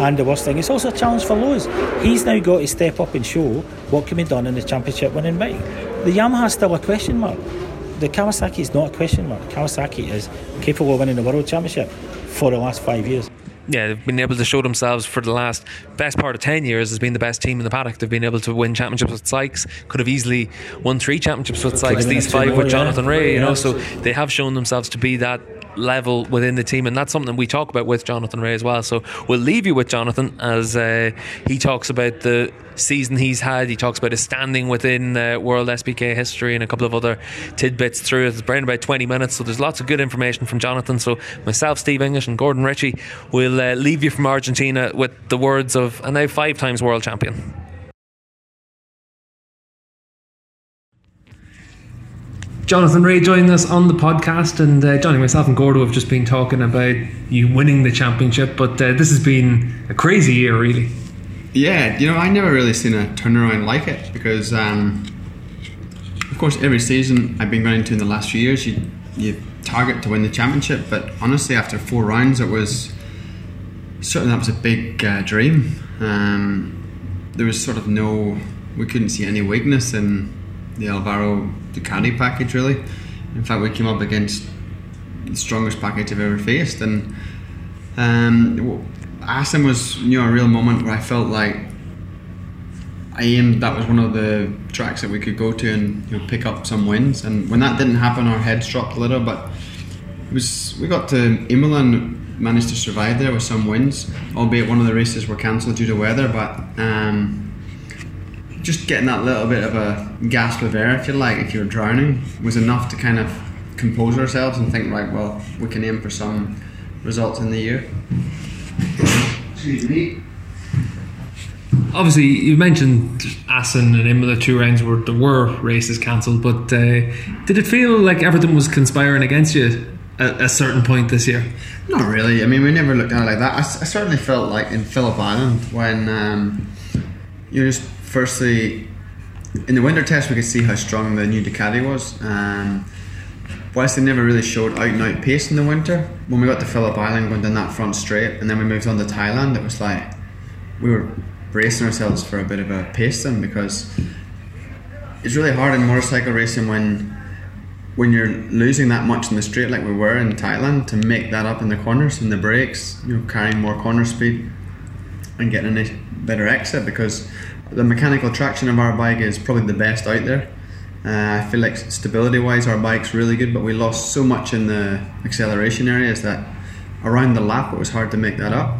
and the worst thing. It's also a challenge for Lowes. He's now got to step up and show what can be done in the championship winning bike. The Yamaha's still a question mark. The Kawasaki is not a question mark. Kawasaki is capable of winning the world championship for the last five years yeah, they've been able to show themselves for the last best part of 10 years as being the best team in the paddock. They've been able to win championships with Sykes, could have easily won three championships with Sykes, these five with Jonathan Rea, you know, so they have shown themselves to be that level within the team, and that's something we talk about with Jonathan Rea as well. So we'll leave you with Jonathan as uh, he talks about the season he's had. He talks about his standing within uh, World SBK history and a couple of other tidbits through it. It's around about 20 minutes, so there's lots of good information from Jonathan. So myself, Steve English, and Gordon Ritchie will uh, leave you from Argentina with the words of a now five times world champion. Jonathan Rea joining us on the podcast, and uh, Johnny, myself, and Gordo have just been talking about you winning the championship, but uh, this has been a crazy year, really. Yeah, you know, I never really seen a turnaround like it because, um, of course, every season I've been going to in the last few years, you you target to win the championship, but honestly, after four rounds, it was certainly that was a big uh, dream. Um, there was sort of no, we couldn't see any weakness in the Alvaro Ducati package really. In fact, we came up against the strongest package I've ever faced, and um, Assen was you know a real moment where I felt like I aimed. That was one of the tracks that we could go to and you know pick up some wins. And when that didn't happen, our heads dropped a little. But it was we got to Imola and managed to survive there with some wins, albeit one of the races were cancelled due to weather. But um, just getting that little bit of a gasp of air, if you like, if you're drowning, was enough to kind of compose ourselves and think, right, well, we can aim for some results in the year. Excuse me. Obviously, you mentioned Assen and Imola two rounds where there were races cancelled, but uh, did it feel like everything was conspiring against you at a certain point this year? Not really. I mean, we never looked at it like that. I, I certainly felt like in Phillip Island when um, you just firstly, in the winter test, we could see how strong the new Ducati was. Um, whilst they never really showed out and out pace in the winter, when we got to Phillip Island, going down that front straight, and then we moved on to Thailand, it was like we were bracing ourselves for a bit of a pace then because it's really hard in motorcycle racing when when you're losing that much in the straight like we were in Thailand to make that up in the corners and the brakes, you know, carrying more corner speed and getting a better exit because the mechanical traction of our bike is probably the best out there. Uh, I feel like stability wise, our bike's really good, but we lost so much in the acceleration areas that around the lap it was hard to make that up.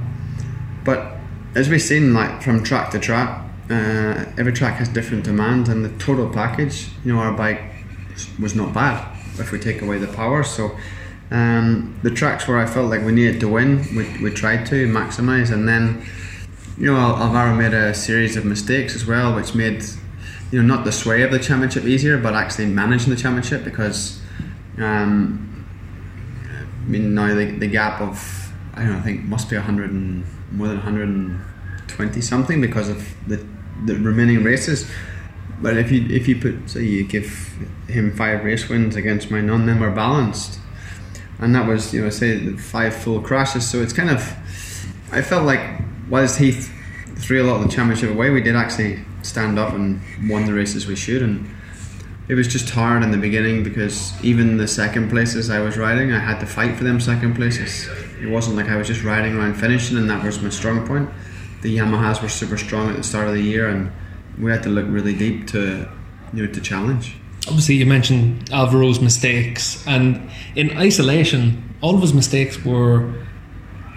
But as we've seen, like from track to track, uh, every track has different demand, and the total package, you know, our bike was not bad if we take away the power. So um, the tracks where I felt like we needed to win, we, we tried to maximise, and then you know Alvaro made a series of mistakes as well, which made you know not the sway of the championship easier, but actually managing the championship because um, I mean now the, the gap of I don't know I think must be hundred and more than hundred and twenty something because of the the remaining races. But if you if you put say you give him five race wins against my none, then we're balanced and that was you know say five full crashes. So it's kind of I felt like whilst he threw a lot of the championship away, we did actually stand up and won the races we should. And it was just hard in the beginning because even the second places I was riding, I had to fight for them second places. It wasn't like I was just riding around finishing, and that was my strong point. The Yamahas were super strong at the start of the year, and we had to look really deep to you know to challenge obviously you mentioned Alvaro's mistakes, and in isolation, all of his mistakes were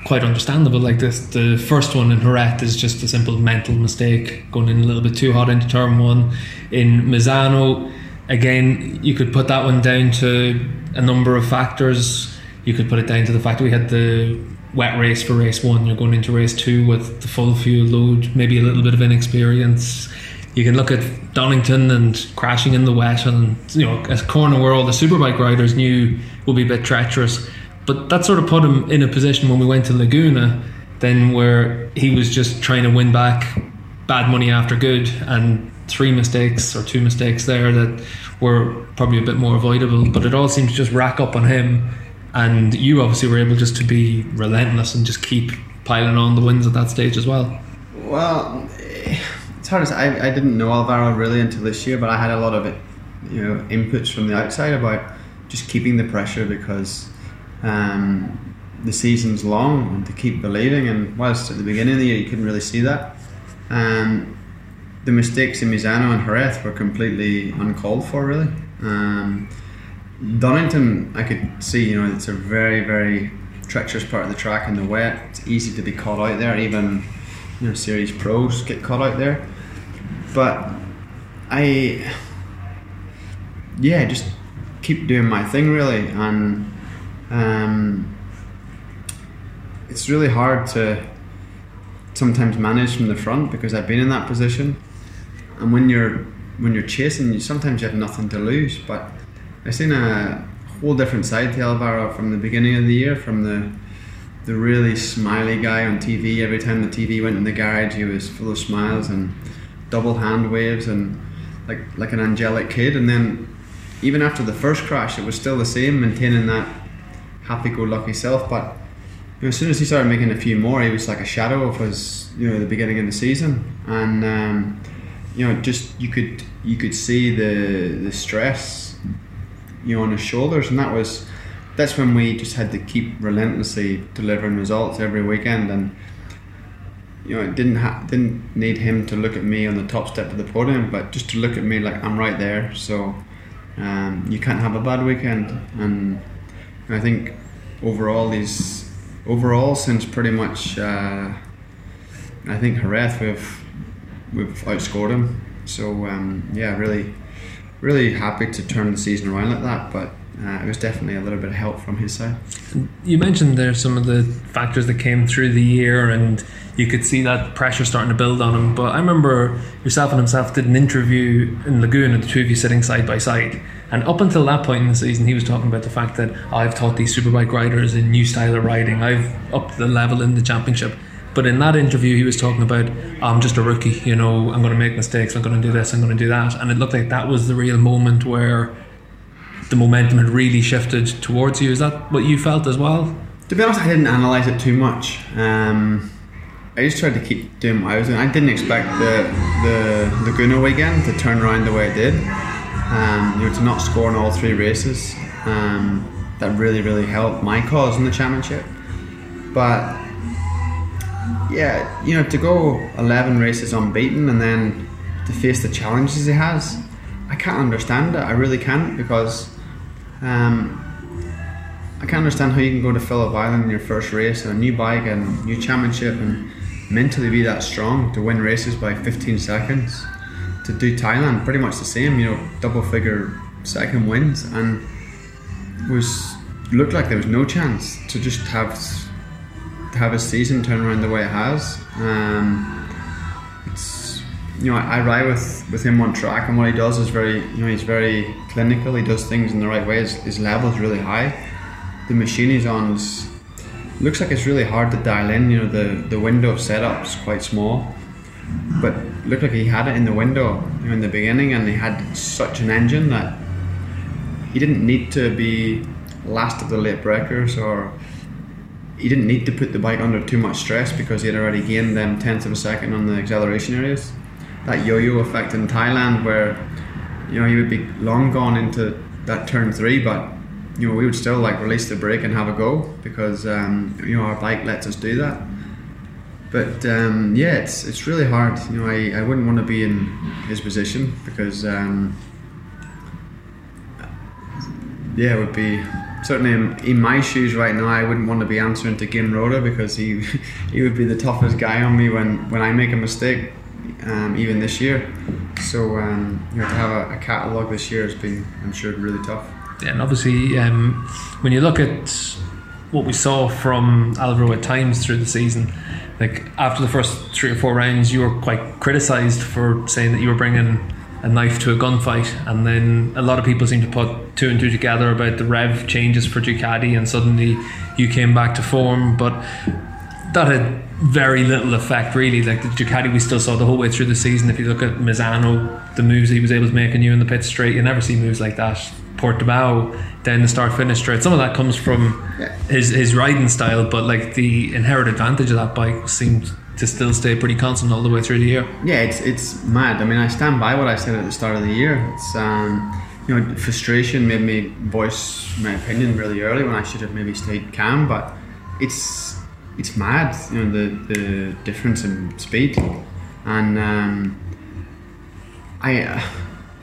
quite understandable. Like this, the first one in Jerez is just a simple mental mistake, going in a little bit too hot into turn one. In Misano, again, you could put that one down to a number of factors. You could put it down to the fact we had the wet race for race one. You're going into race two with the full fuel load, maybe a little bit of inexperience you can look at Donington and crashing in the wet, and you know, a corner where all the superbike riders knew would be a bit treacherous. But that sort of put him in a position when we went to Laguna, then where he was just trying to win back bad money after good, and three mistakes or two mistakes there that were probably a bit more avoidable. But it all seemed to just rack up on him, and you obviously were able just to be relentless and just keep piling on the wins at that stage as well. Well it's hard to say. I, I didn't know Alvaro really until this year, but I had a lot of it, you know, inputs from the outside about just keeping the pressure because um, the season's long and to keep believing. And whilst at the beginning of the year you couldn't really see that, um, the mistakes in Misano and Jerez were completely uncalled for, really. Um, Donington, I could see, you know, it's a very, very treacherous part of the track in the wet. It's easy to be caught out there, even you know, series pros get caught out there but I, yeah, just keep doing my thing really, and um, it's really hard to sometimes manage from the front because I've been in that position, and when you're when you're chasing, you sometimes you have nothing to lose. But I've seen a whole different side to Alvaro from the beginning of the year, from the the really smiley guy on TV. Every time the TV went in the garage, he was full of smiles and double hand waves and like like an angelic kid. And then even after the first crash, it was still the same, maintaining that happy-go-lucky self. But you know, as soon as he started making a few more, he was like a shadow of his you know the beginning of the season, and um, you know just you could you could see the the stress you know on his shoulders, and that was that's when we just had to keep relentlessly delivering results every weekend and you know, it didn't ha- didn't need him to look at me on the top step of the podium, but just to look at me like I'm right there. So um, you can't have a bad weekend, and I think overall these overall since pretty much uh, I think Jerez we've we've outscored him. So um, yeah, really really happy to turn the season around like that, but. Uh, it was definitely a little bit of help from his side. You mentioned there some of the factors that came through the year, and you could see that pressure starting to build on him. But I remember yourself and himself did an interview in Laguna, the two of you sitting side by side. And up until that point in the season, he was talking about the fact that I've taught these superbike riders a new style of riding. I've upped the level in the championship. But in that interview, he was talking about, I'm just a rookie, you know, I'm going to make mistakes, I'm going to do this, I'm going to do that. And it looked like that was the real moment where the momentum had really shifted towards you. Is that what you felt as well? To be honest, I didn't analyse it too much. Um, I just tried to keep doing what I was doing. I didn't expect the the Laguna weekend to turn around the way it did. Um, you know, to not score in all three races. Um, that really, really helped my cause in the championship. But yeah, you know, to go 11 races unbeaten and then to face the challenges he has, I can't understand it. I really can't because um, I can't understand how you can go to Phillip Island in your first race and a new bike and new championship and mentally be that strong to win races by 15 seconds. To do Thailand, pretty much the same, you know, double figure second wins and was looked like there was no chance to just have to have a season turn around the way it has. Um, you know I, ride with with him on track and what he does is very you know he's very clinical. He does things in the right way. His, his level is really high. The machine he's on is looks like it's really hard to dial in. You know the the window of setup is quite small, but looked like he had it in the window you know, in the beginning, and he had such an engine that he didn't need to be last of the late breakers or he didn't need to put the bike under too much stress because he had already gained them tenths of a second on the acceleration areas. That yo-yo effect in Thailand, where you know he would be long gone into that turn three, but you know we would still like release the brake and have a go because um, you know our bike lets us do that. But um, yeah, it's it's really hard. You know, I, I wouldn't want to be in his position because um, yeah, it would be certainly in, in, my shoes right now. I wouldn't want to be answering to Guim Roda because he he would be the toughest guy on me when when I make a mistake, um, even this year. So um, you know, to have a, a catalogue this year has been, I'm sure, really tough. Yeah, and obviously, um, when you look at what we saw from Alvaro at times through the season, like after the first three or four rounds, you were quite criticised for saying that you were bringing a knife to a gunfight, and then a lot of people seem to put two and two together about the rev changes for Ducati, and suddenly you came back to form, but that had very little effect really. Like the Ducati, we still saw the whole way through the season. If you look at Misano, the moves he was able to make and you in the pit straight, you never see moves like that. Portimao, then the start finish straight. Some of that comes from yeah. his his riding style, but like the inherent advantage of that bike seemed to still stay pretty constant all the way through the year. Yeah, it's it's mad. I mean, I stand by what I said at the start of the year. It's um, you know, frustration made me voice my opinion really early when I should have maybe stayed calm. But it's it's mad, you know, the the difference in speed, and um, I I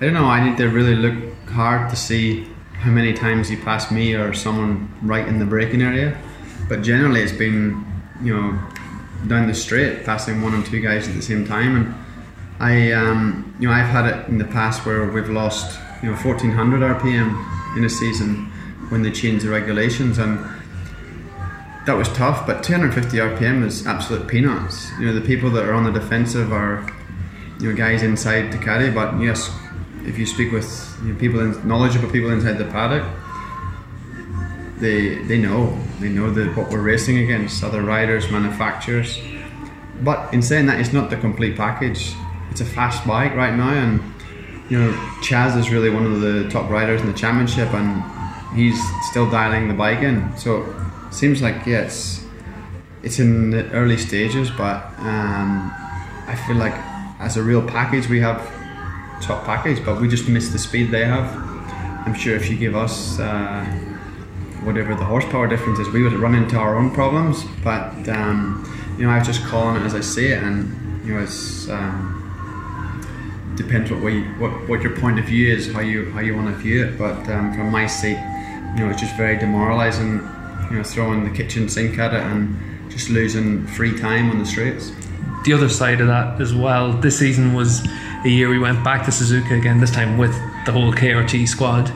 don't know. I need to really look hard to see how many times he passed me or someone right in the braking area. But generally, it's been you know down the straight, passing one and two guys at the same time. And I, um, you know, I've had it in the past where we've lost, you know, 1400 RPM in a season when they changed the regulations, and that was tough. But 250 RPM is absolute peanuts. You know, the people that are on the defensive are, you know, guys inside Ducati. But yes, if you speak with you know, people, in, knowledgeable people inside the paddock, they they know they know that what we're racing against other riders manufacturers but in saying that it's not the complete package it's a fast bike right now and you know Chaz is really one of the top riders in the championship and he's still dialing the bike in so seems like yes it's in the early stages but um, I feel like as a real package we have top package but we just miss the speed they have I'm sure if you give us uh, whatever the horsepower difference is, we would run into our own problems. But um, you know, I was just calling it as I see it, and you know, it's um, depends what way, what what your point of view is, how you how you want to view it. But um, from my seat, you know, it's just very demoralising. You know, throwing the kitchen sink at it and just losing free time on the streets. The other side of that as well, this season was a year we went back to Suzuka again. This time with the whole KRT squad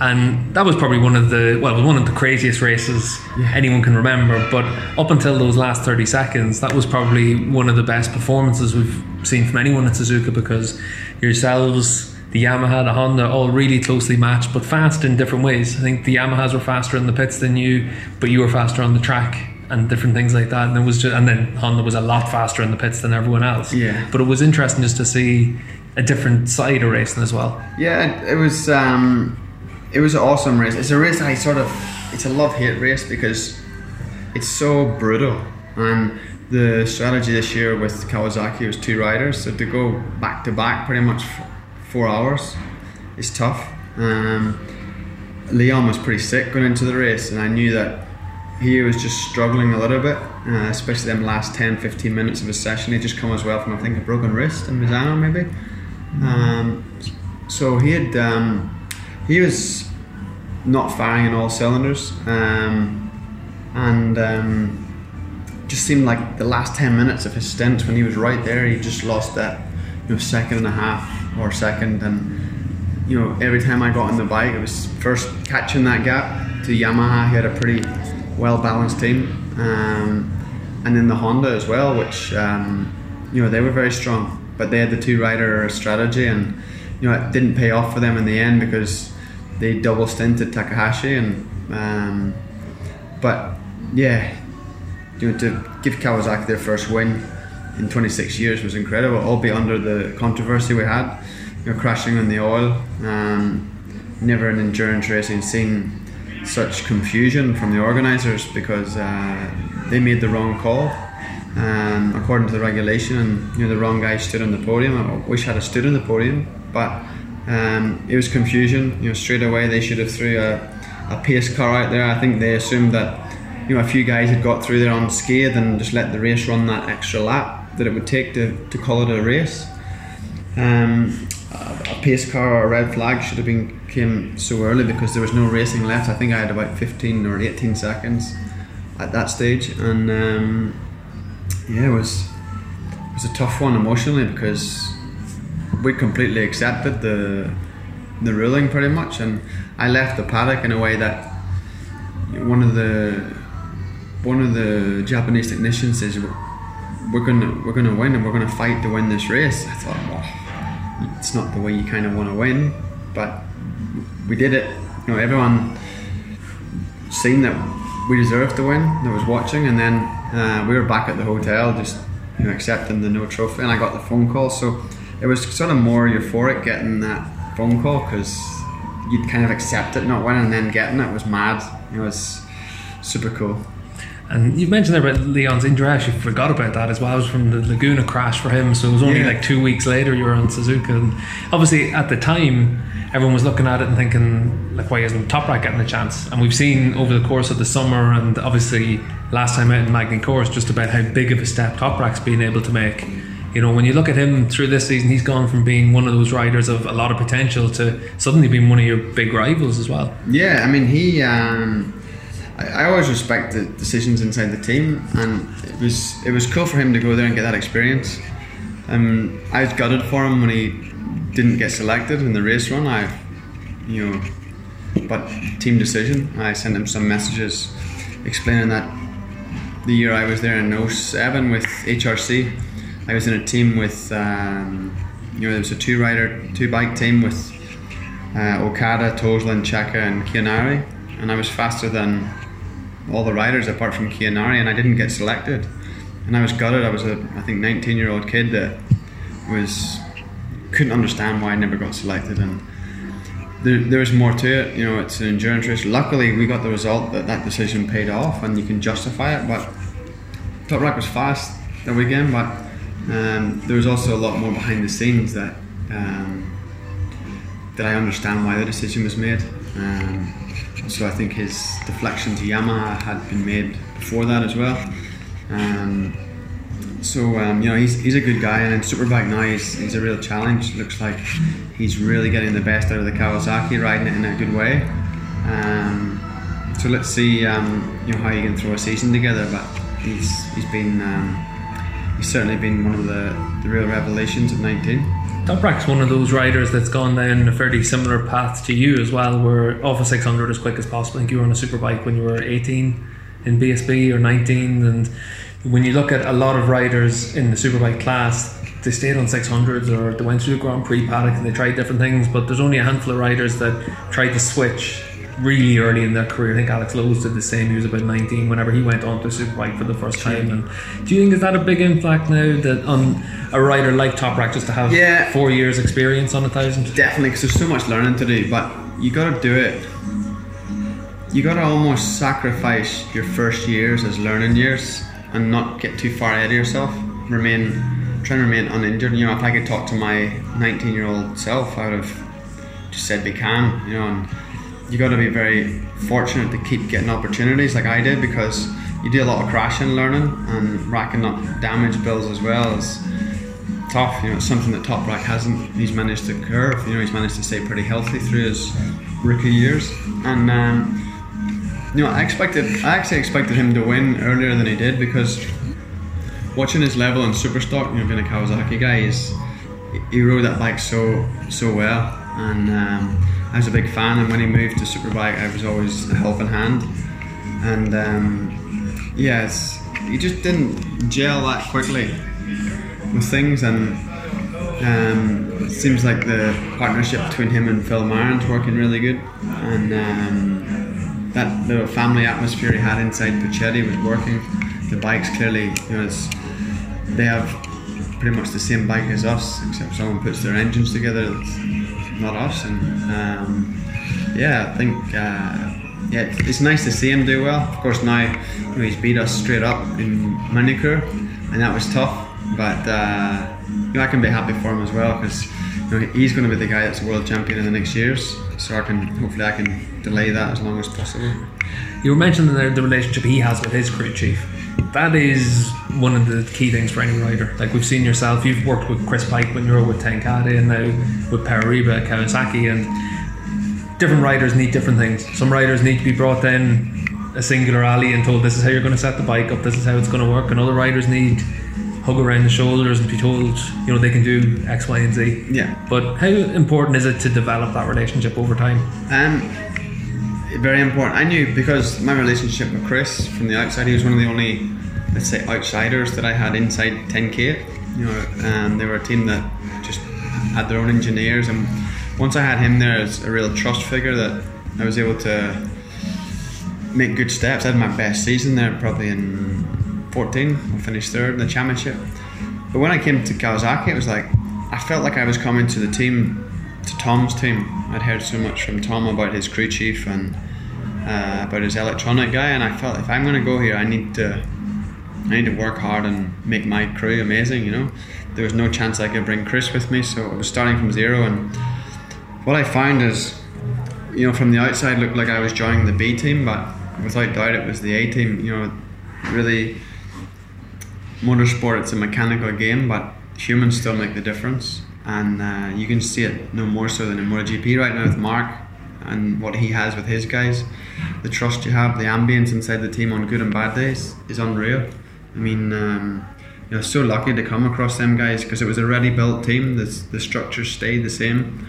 and that was probably one of the well, it was one of the craziest races yeah. anyone can remember. But up until those last thirty seconds, that was probably one of the best performances we've seen from anyone at Suzuka because yourselves, the Yamaha, the Honda, all really closely matched, but fast in different ways. I think the Yamahas were faster in the pits than you, but you were faster on the track and different things like that. And it was just, and then Honda was a lot faster in the pits than everyone else. Yeah. But it was interesting just to see a different side of racing as well. Yeah, it was. Um, it was an awesome race. It's a race I sort of it's a love hate race because it's so brutal and the strategy this year with Kawasaki was two riders so to go back to back pretty much four hours is tough. Um, Leon was pretty sick going into the race and I knew that he was just struggling a little bit, uh, especially them last 10 15 minutes of his session. He just come as well from I think a broken wrist in Misano maybe. Um, so he had um, he was not firing in all cylinders, um, and um, just seemed like the last ten minutes of his stint when he was right there, he just lost that you know second and a half or second, and you know, every time I got on the bike, it was first catching that gap to Yamaha. He had a pretty well balanced team, um, and then the Honda as well, which um, you know they were very strong, but they had the two rider strategy, and you know it didn't pay off for them in the end because they double stinted Takahashi, and um, but yeah, you know to give Kawasaki their first win in 26 years was incredible, albeit under the controversy we had, you know, crashing on the oil. Um, never in endurance racing seen such confusion from the organisers because uh, they made the wrong call. Um, according to the regulation, and you know the wrong guy stood on the podium. I wish I'd stood on the podium, but um, it was confusion. You know, straight away they should have threw a, a pace car out there. I think they assumed that you know a few guys had got through there unscathed and just let the race run that extra lap that it would take to, to call it a race. Um, a, pace car or a red flag should have been came so early because there was no racing left. I think I had about 15 or 18 seconds at that stage, and um, yeah, it was it was a tough one emotionally because we completely accepted the the ruling pretty much, and I left the paddock in a way that one of the one of the Japanese technicians says we're gonna we're gonna win and we're gonna fight to win this race. I thought, well, it's not the way you kind of want to win, but we did it. You know, everyone seen that we deserved to win. That was watching, and then uh, we were back at the hotel, just you know, accepting the no trophy, and I got the phone call. So it was sort of more euphoric getting that phone call because you'd kind of accept it not winning, and then getting it was mad. It was super cool. And you've mentioned there about Leon's injury. I actually forgot about that as well. It was from the Laguna crash for him, so it was only Yeah. like two weeks later you were on Suzuka. And obviously, at the time, everyone was looking at it and thinking, like, why isn't Toprak getting a chance? And we've seen over the course of the summer, and obviously last time out in Magny-Cours, just about how big of a step Toprak's been able to make. You know, when you look at him through this season, he's gone from being one of those riders of a lot of potential to suddenly being one of your big rivals as well. Yeah, I mean, he. Um, I, always respect the decisions inside the team, and it was it was cool for him to go there and get that experience. Um, I was gutted for him when he didn't get selected in the race run. I, you know, but team decision. I sent him some messages explaining that the year I was there in 07 with HRC, I was in a team with, um, you know, there was a two rider, two bike team with uh, Okada, Toseland, Checa, and Kiyonari, and I was faster than all the riders apart from Kiyonari, and I didn't get selected. And I was gutted. I was a, I think, 19 year old kid that was couldn't understand why I never got selected, and there, there was more to it. You know, it's an endurance race. Luckily, we got the result that that decision paid off, and you can justify it. But Toprak was fast that weekend, but um, there was also a lot more behind the scenes that um, that I understand why the decision was made. Um, so I think his deflection to Yamaha had been made before that as well. Um, so um, you know he's, he's a good guy, and in Superbike now he's, he's a real challenge. Looks like he's really getting the best out of the Kawasaki, riding it in a good way. Um, so let's see um, you know how he can throw a season together. But he's he's been um, he's certainly been one of the, the real revelations at 19. Toprak's one of those riders that's gone down a fairly similar path to you as well, where off a 600 as quick as possible. I think you were on a superbike when you were 18 in BSB or 19. And when you look at a lot of riders in the superbike class, they stayed on 600s or they went through the Grand Prix paddock and they tried different things, but there's only a handful of riders that tried to switch really early in their career. I think Alex Lowes did the same. He was about 19 whenever he went on to superbike for the first time. And do you think is that a big impact now that on a rider like Toprak just to have Yeah. four years experience on a thousand? Definitely, because there's so much learning to do, but you got to do it. You got to almost sacrifice your first years as learning years and not get too far ahead of yourself. Remain, try and remain uninjured. You know, if I could talk to my 19 year old self, I would have just said be calm. You know, and you got to be very fortunate to keep getting opportunities like I did because you do a lot of crashing, learning, and racking up damage bills as well as tough. You know, it's something that Toprak hasn't. He's managed to curve. You know, he's managed to stay pretty healthy through his rookie years. And um, you know, I expected. I actually expected him to win earlier than he did because watching his level in Superstock, you know, being a Kawasaki guy, he's, he rode that bike so so well. and um, I was a big fan. And when he moved to Superbike, I was always a helping hand. And um, yes, he just didn't gel that quickly with things, and um, it seems like the partnership between him and Phil Marron's working really good, and um, that little family atmosphere he had inside Puccetti was working. The bikes clearly, you know, they have pretty much the same bike as us, except someone puts their engines together. It's not us, and um, yeah, I think uh, yeah, it's, it's nice to see him do well. Of course, now you know, he's beat us straight up in Magny-Cours, and that was tough. But uh, you know, I can be happy for him as well because you know, he's going to be the guy that's world champion in the next years. So I can hopefully I can delay that as long as possible. You were mentioning the, the relationship he has with his crew chief. That is one of the key things for any rider. Like we've seen yourself, you've worked with Chris Pike when you were with Ten Kate and now with Pere Riba, Kawasaki, and different riders need different things. Some riders need to be brought in a singular alley and told this is how you're going to set the bike up, this is how it's going to work, and other riders need hug around the shoulders and be told you know they can do X, Y, and Z. Yeah. But how important is it to develop that relationship over time? Um, very important. I knew because my relationship with Chris from the outside, he was one of the only, let's say, outsiders that I had inside Ten Kate. You know, um, they were a team that just had their own engineers, and once I had him there as a real trust figure, that I was able to make good steps. I had my best season there, probably in 14. I finished third in the championship. But when I came to Kawasaki, it was like I felt like I was coming to the team, to Tom's team. I'd heard so much from Tom about his crew chief and uh, about his electronic guy, and I felt if I'm going to go here, I need to, I need to work hard and make my crew amazing. You know, there was no chance I could bring Chris with me, so I was starting from zero. And what I found is, you know, from the outside, looked like I was joining the B team, but without doubt, it was the A team. You know, really, motorsport it's a mechanical game, but humans still make the difference, and uh, you can see it no more so than in MotoGP right now with Marc and what he has with his guys. The trust you have, the ambience inside the team on good and bad days is unreal. I mean, um, you know, so lucky to come across them guys because it was a ready built team. The the structure stayed the same,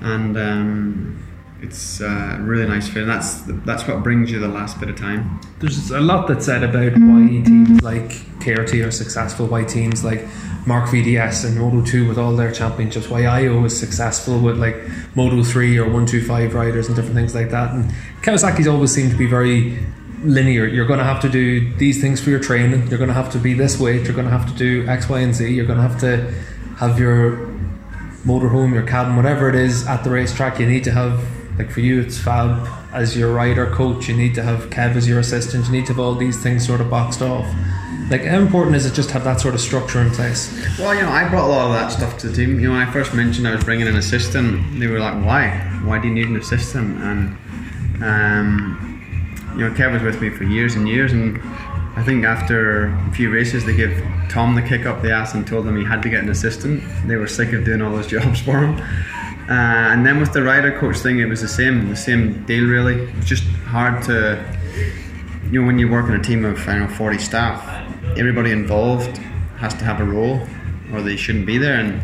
and. Um, it's a really nice feeling. That's that's what brings you the last bit of time. There's a lot that's said about why teams like KRT are successful, why teams like Marc VDS and Moto 2 with all their championships, why Ajo is successful with like Moto 3 or 125 riders and different things like that. And Kawasaki's always seemed to be very linear. You're going to have to do these things for your training. You're going to have to be this weight. You're going to have to do X, Y, and Z. You're going to have to have your motorhome, your cabin, whatever it is at the racetrack. You need to have like for you, it's Fab as your rider coach. You need to have Kev as your assistant. You need to have all these things sort of boxed off. Like, how important is it just to have that sort of structure in place? Well, you know, I brought a lot of that stuff to the team. You know, when I first mentioned I was bringing an assistant, they were like, "Why? Why do you need an assistant?" And um, you know, Kev was with me for years and years, and I think after a few races, they gave Tom the kick up the ass and told him he had to get an assistant. They were sick of doing all those jobs for him. Uh, and then with the rider coach thing, it was the same, the same deal really. It's just hard to, you know, when you work in a team of I know 40 staff, everybody involved has to have a role, or they shouldn't be there. And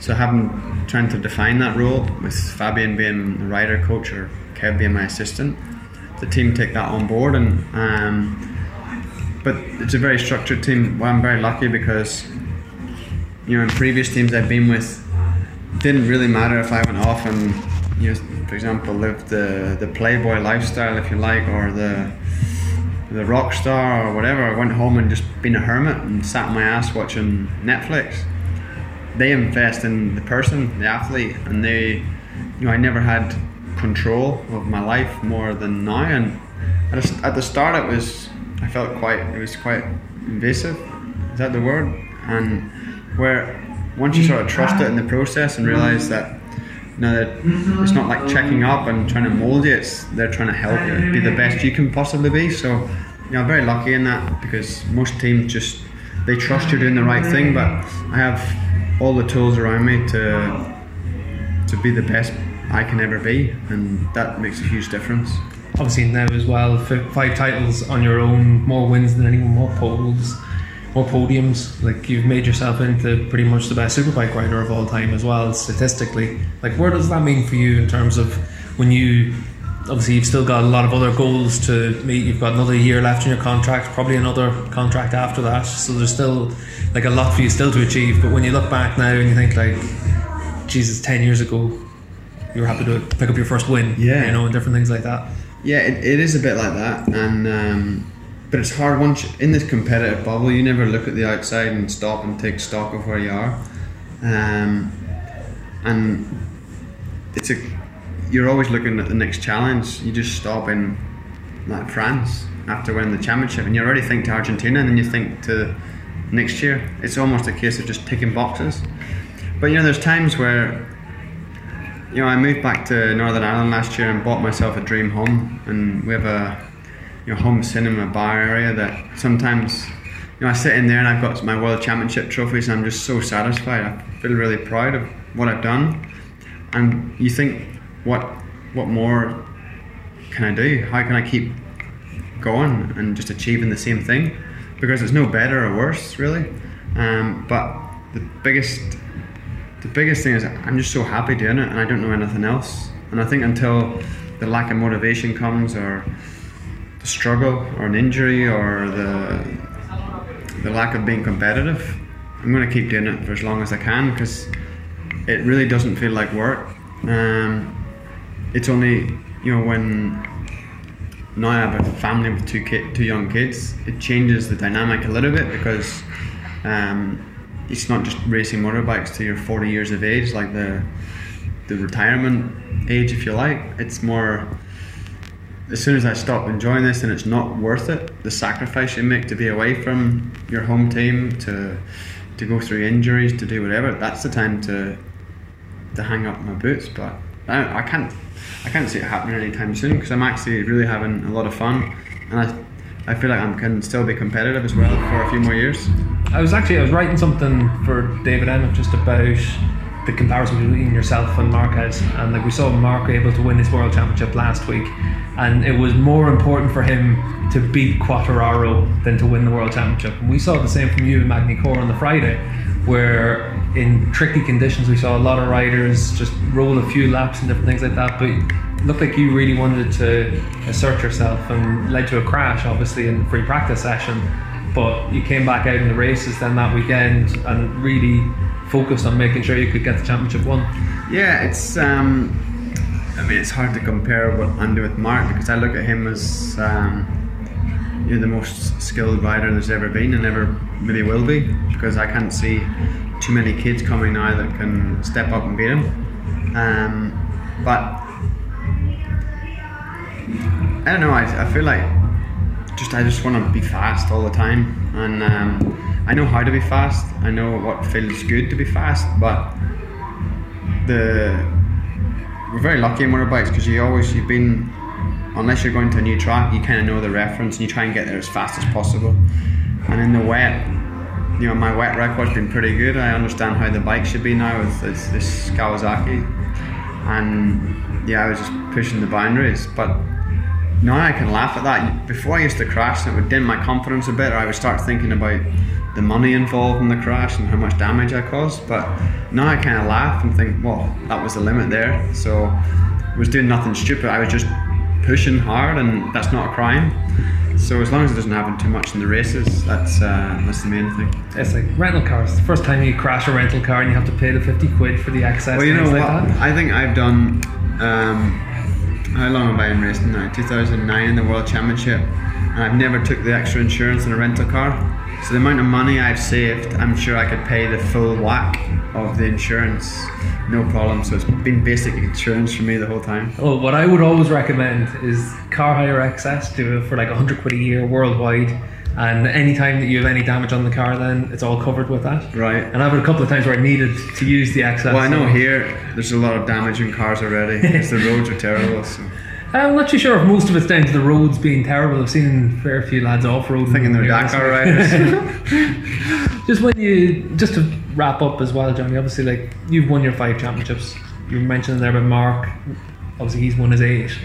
so having trying to define that role with Fabian being rider coach or Kev being my assistant, the team take that on board. And um, but it's a very structured team. Well, I'm very lucky because you know in previous teams I've been with didn't really matter if I went off and, you know, for example, lived the, the playboy lifestyle, if you like, or the the rock star or whatever. I went home and just been a hermit and sat my ass watching Netflix. They invest in the person, the athlete, and they, you know, I never had control of my life more than now. And at the start, it was, I felt quite, it was quite invasive. Is that the word? And where once you sort of trust it in the process and realize that you know, that it's not like checking up and trying to mold you, it's they're trying to help you be the best you can possibly be. So, you know, I'm very lucky in that because most teams just they trust you're doing the right thing, but I have all the tools around me to to be the best I can ever be, and that makes a huge difference. Obviously now as well, five titles on your own, more wins than anyone, more poles more podiums. Like you've made yourself into pretty much the best superbike rider of all time as well, statistically. Like, where does that mean for you in terms of when you obviously you've still got a lot of other goals to meet. You've got another year left in your contract, probably another contract after that. So there's still like a lot for you still to achieve. But when you look back now and you think like, Jesus, ten years ago, you were happy to pick up your first win. Yeah. you know, and different things like that. Yeah, it, it is a bit like that, and um, but it's hard once in this competitive bubble. You never look at the outside and stop and take stock of where you are, um, and it's a you're always looking at the next challenge. You just stop in like France after winning the championship, and you already think to Argentina, and then you think to next year. It's almost a case of just ticking boxes. But you know, there's times where you know, I moved back to Northern Ireland last year and bought myself a dream home, and we have a you know home cinema bar area that sometimes you know I sit in there and I've got my World Championship trophies and I'm just so satisfied. I feel really proud of what I've done, and you think, what what more can I do? How can I keep going and just achieving the same thing? Because it's no better or worse really. Um, but the biggest the biggest thing is I'm just so happy doing it and I don't know anything else. And I think until the lack of motivation comes or the struggle or an injury or the the lack of being competitive, I'm going to keep doing it for as long as I can because it really doesn't feel like work. Um, it's only you know when now I have a family with two kid, two young kids, it changes the dynamic a little bit because um, it's not just racing motorbikes till you're 40 years of age, like the the retirement age, if you like. It's more as soon as I stop enjoying this and it's not worth it, the sacrifice you make to be away from your home team, to to go through injuries, to do whatever, that's the time to to hang up my boots. But I, I can't I can't see it happening anytime soon because I'm actually really having a lot of fun, and I I feel like I can still be competitive as well for a few more years. I was actually I was writing something for David Emmett just about the comparison between yourself and Marquez, and like we saw Marc able to win his world championship last week, and it was more important for him to beat Quartararo than to win the world championship. And we saw the same from you and Magny on the Friday, where in tricky conditions we saw a lot of riders just roll a few laps and different things like that, but. Looked like you really wanted to assert yourself and led to a crash, obviously, in the free practice session but you came back out in the races then that weekend and really focused on making sure you could get the championship won. Yeah, it's. Um, I mean, it's hard to compare what I'm with Marc because I look at him as um, you know, the most skilled rider there's ever been and ever really will be because I can't see too many kids coming now that can step up and beat him. Um, but I don't know. I, I feel like just I just want to be fast all the time, and um, I know how to be fast. I know what feels good to be fast, but the we're very lucky in motorbikes because you always you've been unless you're going to a new track, you kind of know the reference and you try and get there as fast as possible. And in the wet, you know, my wet record's been pretty good. I understand how the bike should be now with this, this Kawasaki, and yeah, I was just pushing the boundaries, but now I can laugh at that. Before I used to crash, and it would dim my confidence a bit, or I would start thinking about the money involved in the crash and how much damage I caused. But now I kind of laugh and think, well, that was the limit there. So I was doing nothing stupid. I was just pushing hard, and that's not a crime. So as long as it doesn't happen too much in the races, that's uh, that's the main thing. It's like rental cars. The first time you crash a rental car and you have to pay the 50 quid for the access. Well, you know what? like. I think I've done. Um, how long have I been racing now? 2009 in the World Championship, and I've never took the extra insurance in a rental car. So the amount of money I've saved, I'm sure I could pay the full whack of the insurance, no problem. So it's been basic insurance for me the whole time. Well, what I would always recommend is car hire access to for like 100 quid a year worldwide. And anytime that you have any damage on the car, then it's all covered with that. Right. And I've had a couple of times where I needed to use the access. Well, I know here there's a lot of damage in cars already because the roads are terrible. So I'm not too sure if most of it's down to the roads being terrible. I've seen a fair few lads off road. thinking they're Dakar riders. just when you just to wrap up as well, Johnny. Obviously, like you've won your five championships. You mentioned there about Marc. Obviously, he's won his eight.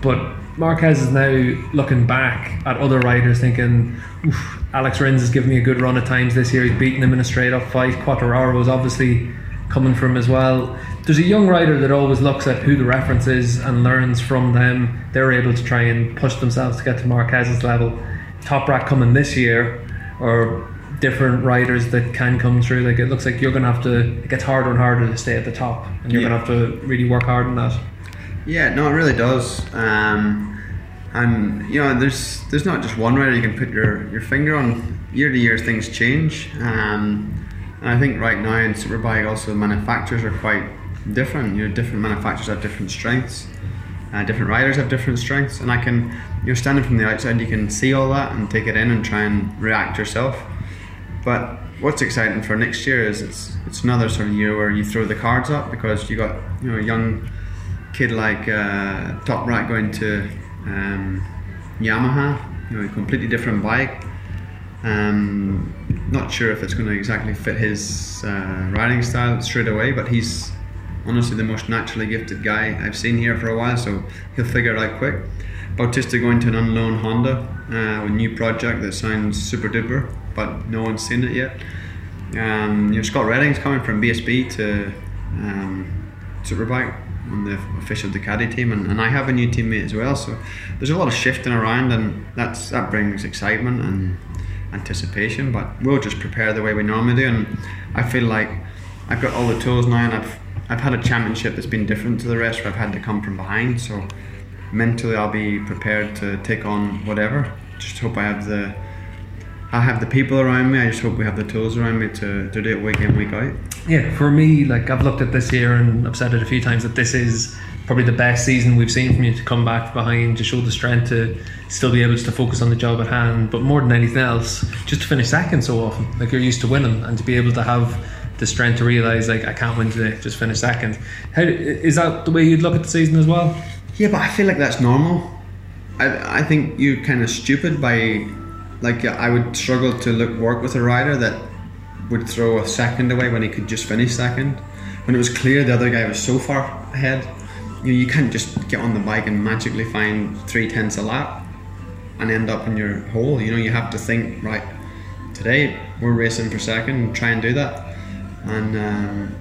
But Marquez is now looking back at other riders, thinking, Oof, Alex Rins has given me a good run at times this year. He's beaten him in a straight up fight. Quartararo was obviously coming from as well. There's a young rider that always looks at who the reference is and learns from them. They're able to try and push themselves to get to Marquez's level. Toprak coming this year, or different riders that can come through. Like it looks like you're going to have to. It gets harder and harder to stay at the top, and you're Yeah. going to have to really work hard on that. Yeah, no, it really does. Um, and you know, there's there's not just one rider you can put your, your finger on. Year to year, things change. Um, and I think right now in Superbike, also manufacturers are quite different. You know, different manufacturers have different strengths. Uh, different riders have different strengths, and I can. You're standing from the outside, you can see all that and take it in and try and react yourself. But what's exciting for next year is it's it's another sort of year where you throw the cards up because you got you know young kid like uh, Toprak going to um, Yamaha, you know, a completely different bike. Um, not sure if it's going to exactly fit his uh, riding style straight away, but he's honestly the most naturally gifted guy I've seen here for a while, so he'll figure it out quick. Bautista going to an unknown Honda uh, a new project that sounds super duper, but no one's seen it yet. Um, you know, Scott Redding's coming from BSB to um, Superbike on the official Ducati team, and, and I have a new teammate as well. So there's a lot of shifting around, and that's that brings excitement and anticipation. But we'll just prepare the way we normally do, and I feel like I've got all the tools now, and I've I've had a championship that's been different to the rest, where I've had to come from behind. So mentally, I'll be prepared to take on whatever. Just hope I have the I have the people around me. I just hope we have the tools around me to, to do it week in, week out. Yeah, for me, like I've looked at this year and I've said it a few times that this is probably the best season we've seen from you to come back behind to show the strength to still be able to focus on the job at hand, but more than anything else, just to finish second so often. Like you're used to winning and to be able to have the strength to realise like I can't win today, just finish second. How is that the way you'd look at the season as well? Yeah, but I feel like that's normal. I, I think you're kind of stupid by, like, I would struggle to look work with a rider that would throw a second away when he could just finish second. When it was clear the other guy was so far ahead, you know, you can't just get on the bike and magically find three tenths a lap and end up in your hole. You know, you have to think, right, today we're racing for second and try and do that. And um,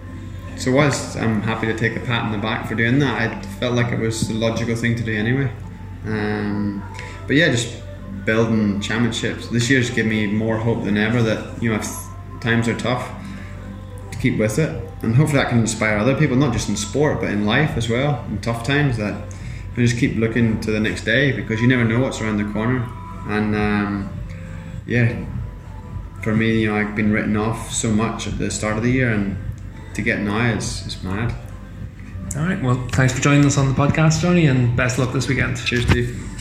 so whilst I'm happy to take a pat on the back for doing that, I felt like it was the logical thing to do anyway. Um, but yeah, just building championships. This year's given me more hope than ever that you know if times are tough, to keep with it, and hopefully that can inspire other people, not just in sport but in life as well. In tough times, that you just keep looking to the next day because you never know what's around the corner. And um, yeah, for me, you know, I've been written off so much at the start of the year, and to get now is, is mad. All right, well, thanks for joining us on the podcast, Johnny, and best luck this weekend. Cheers, Steve.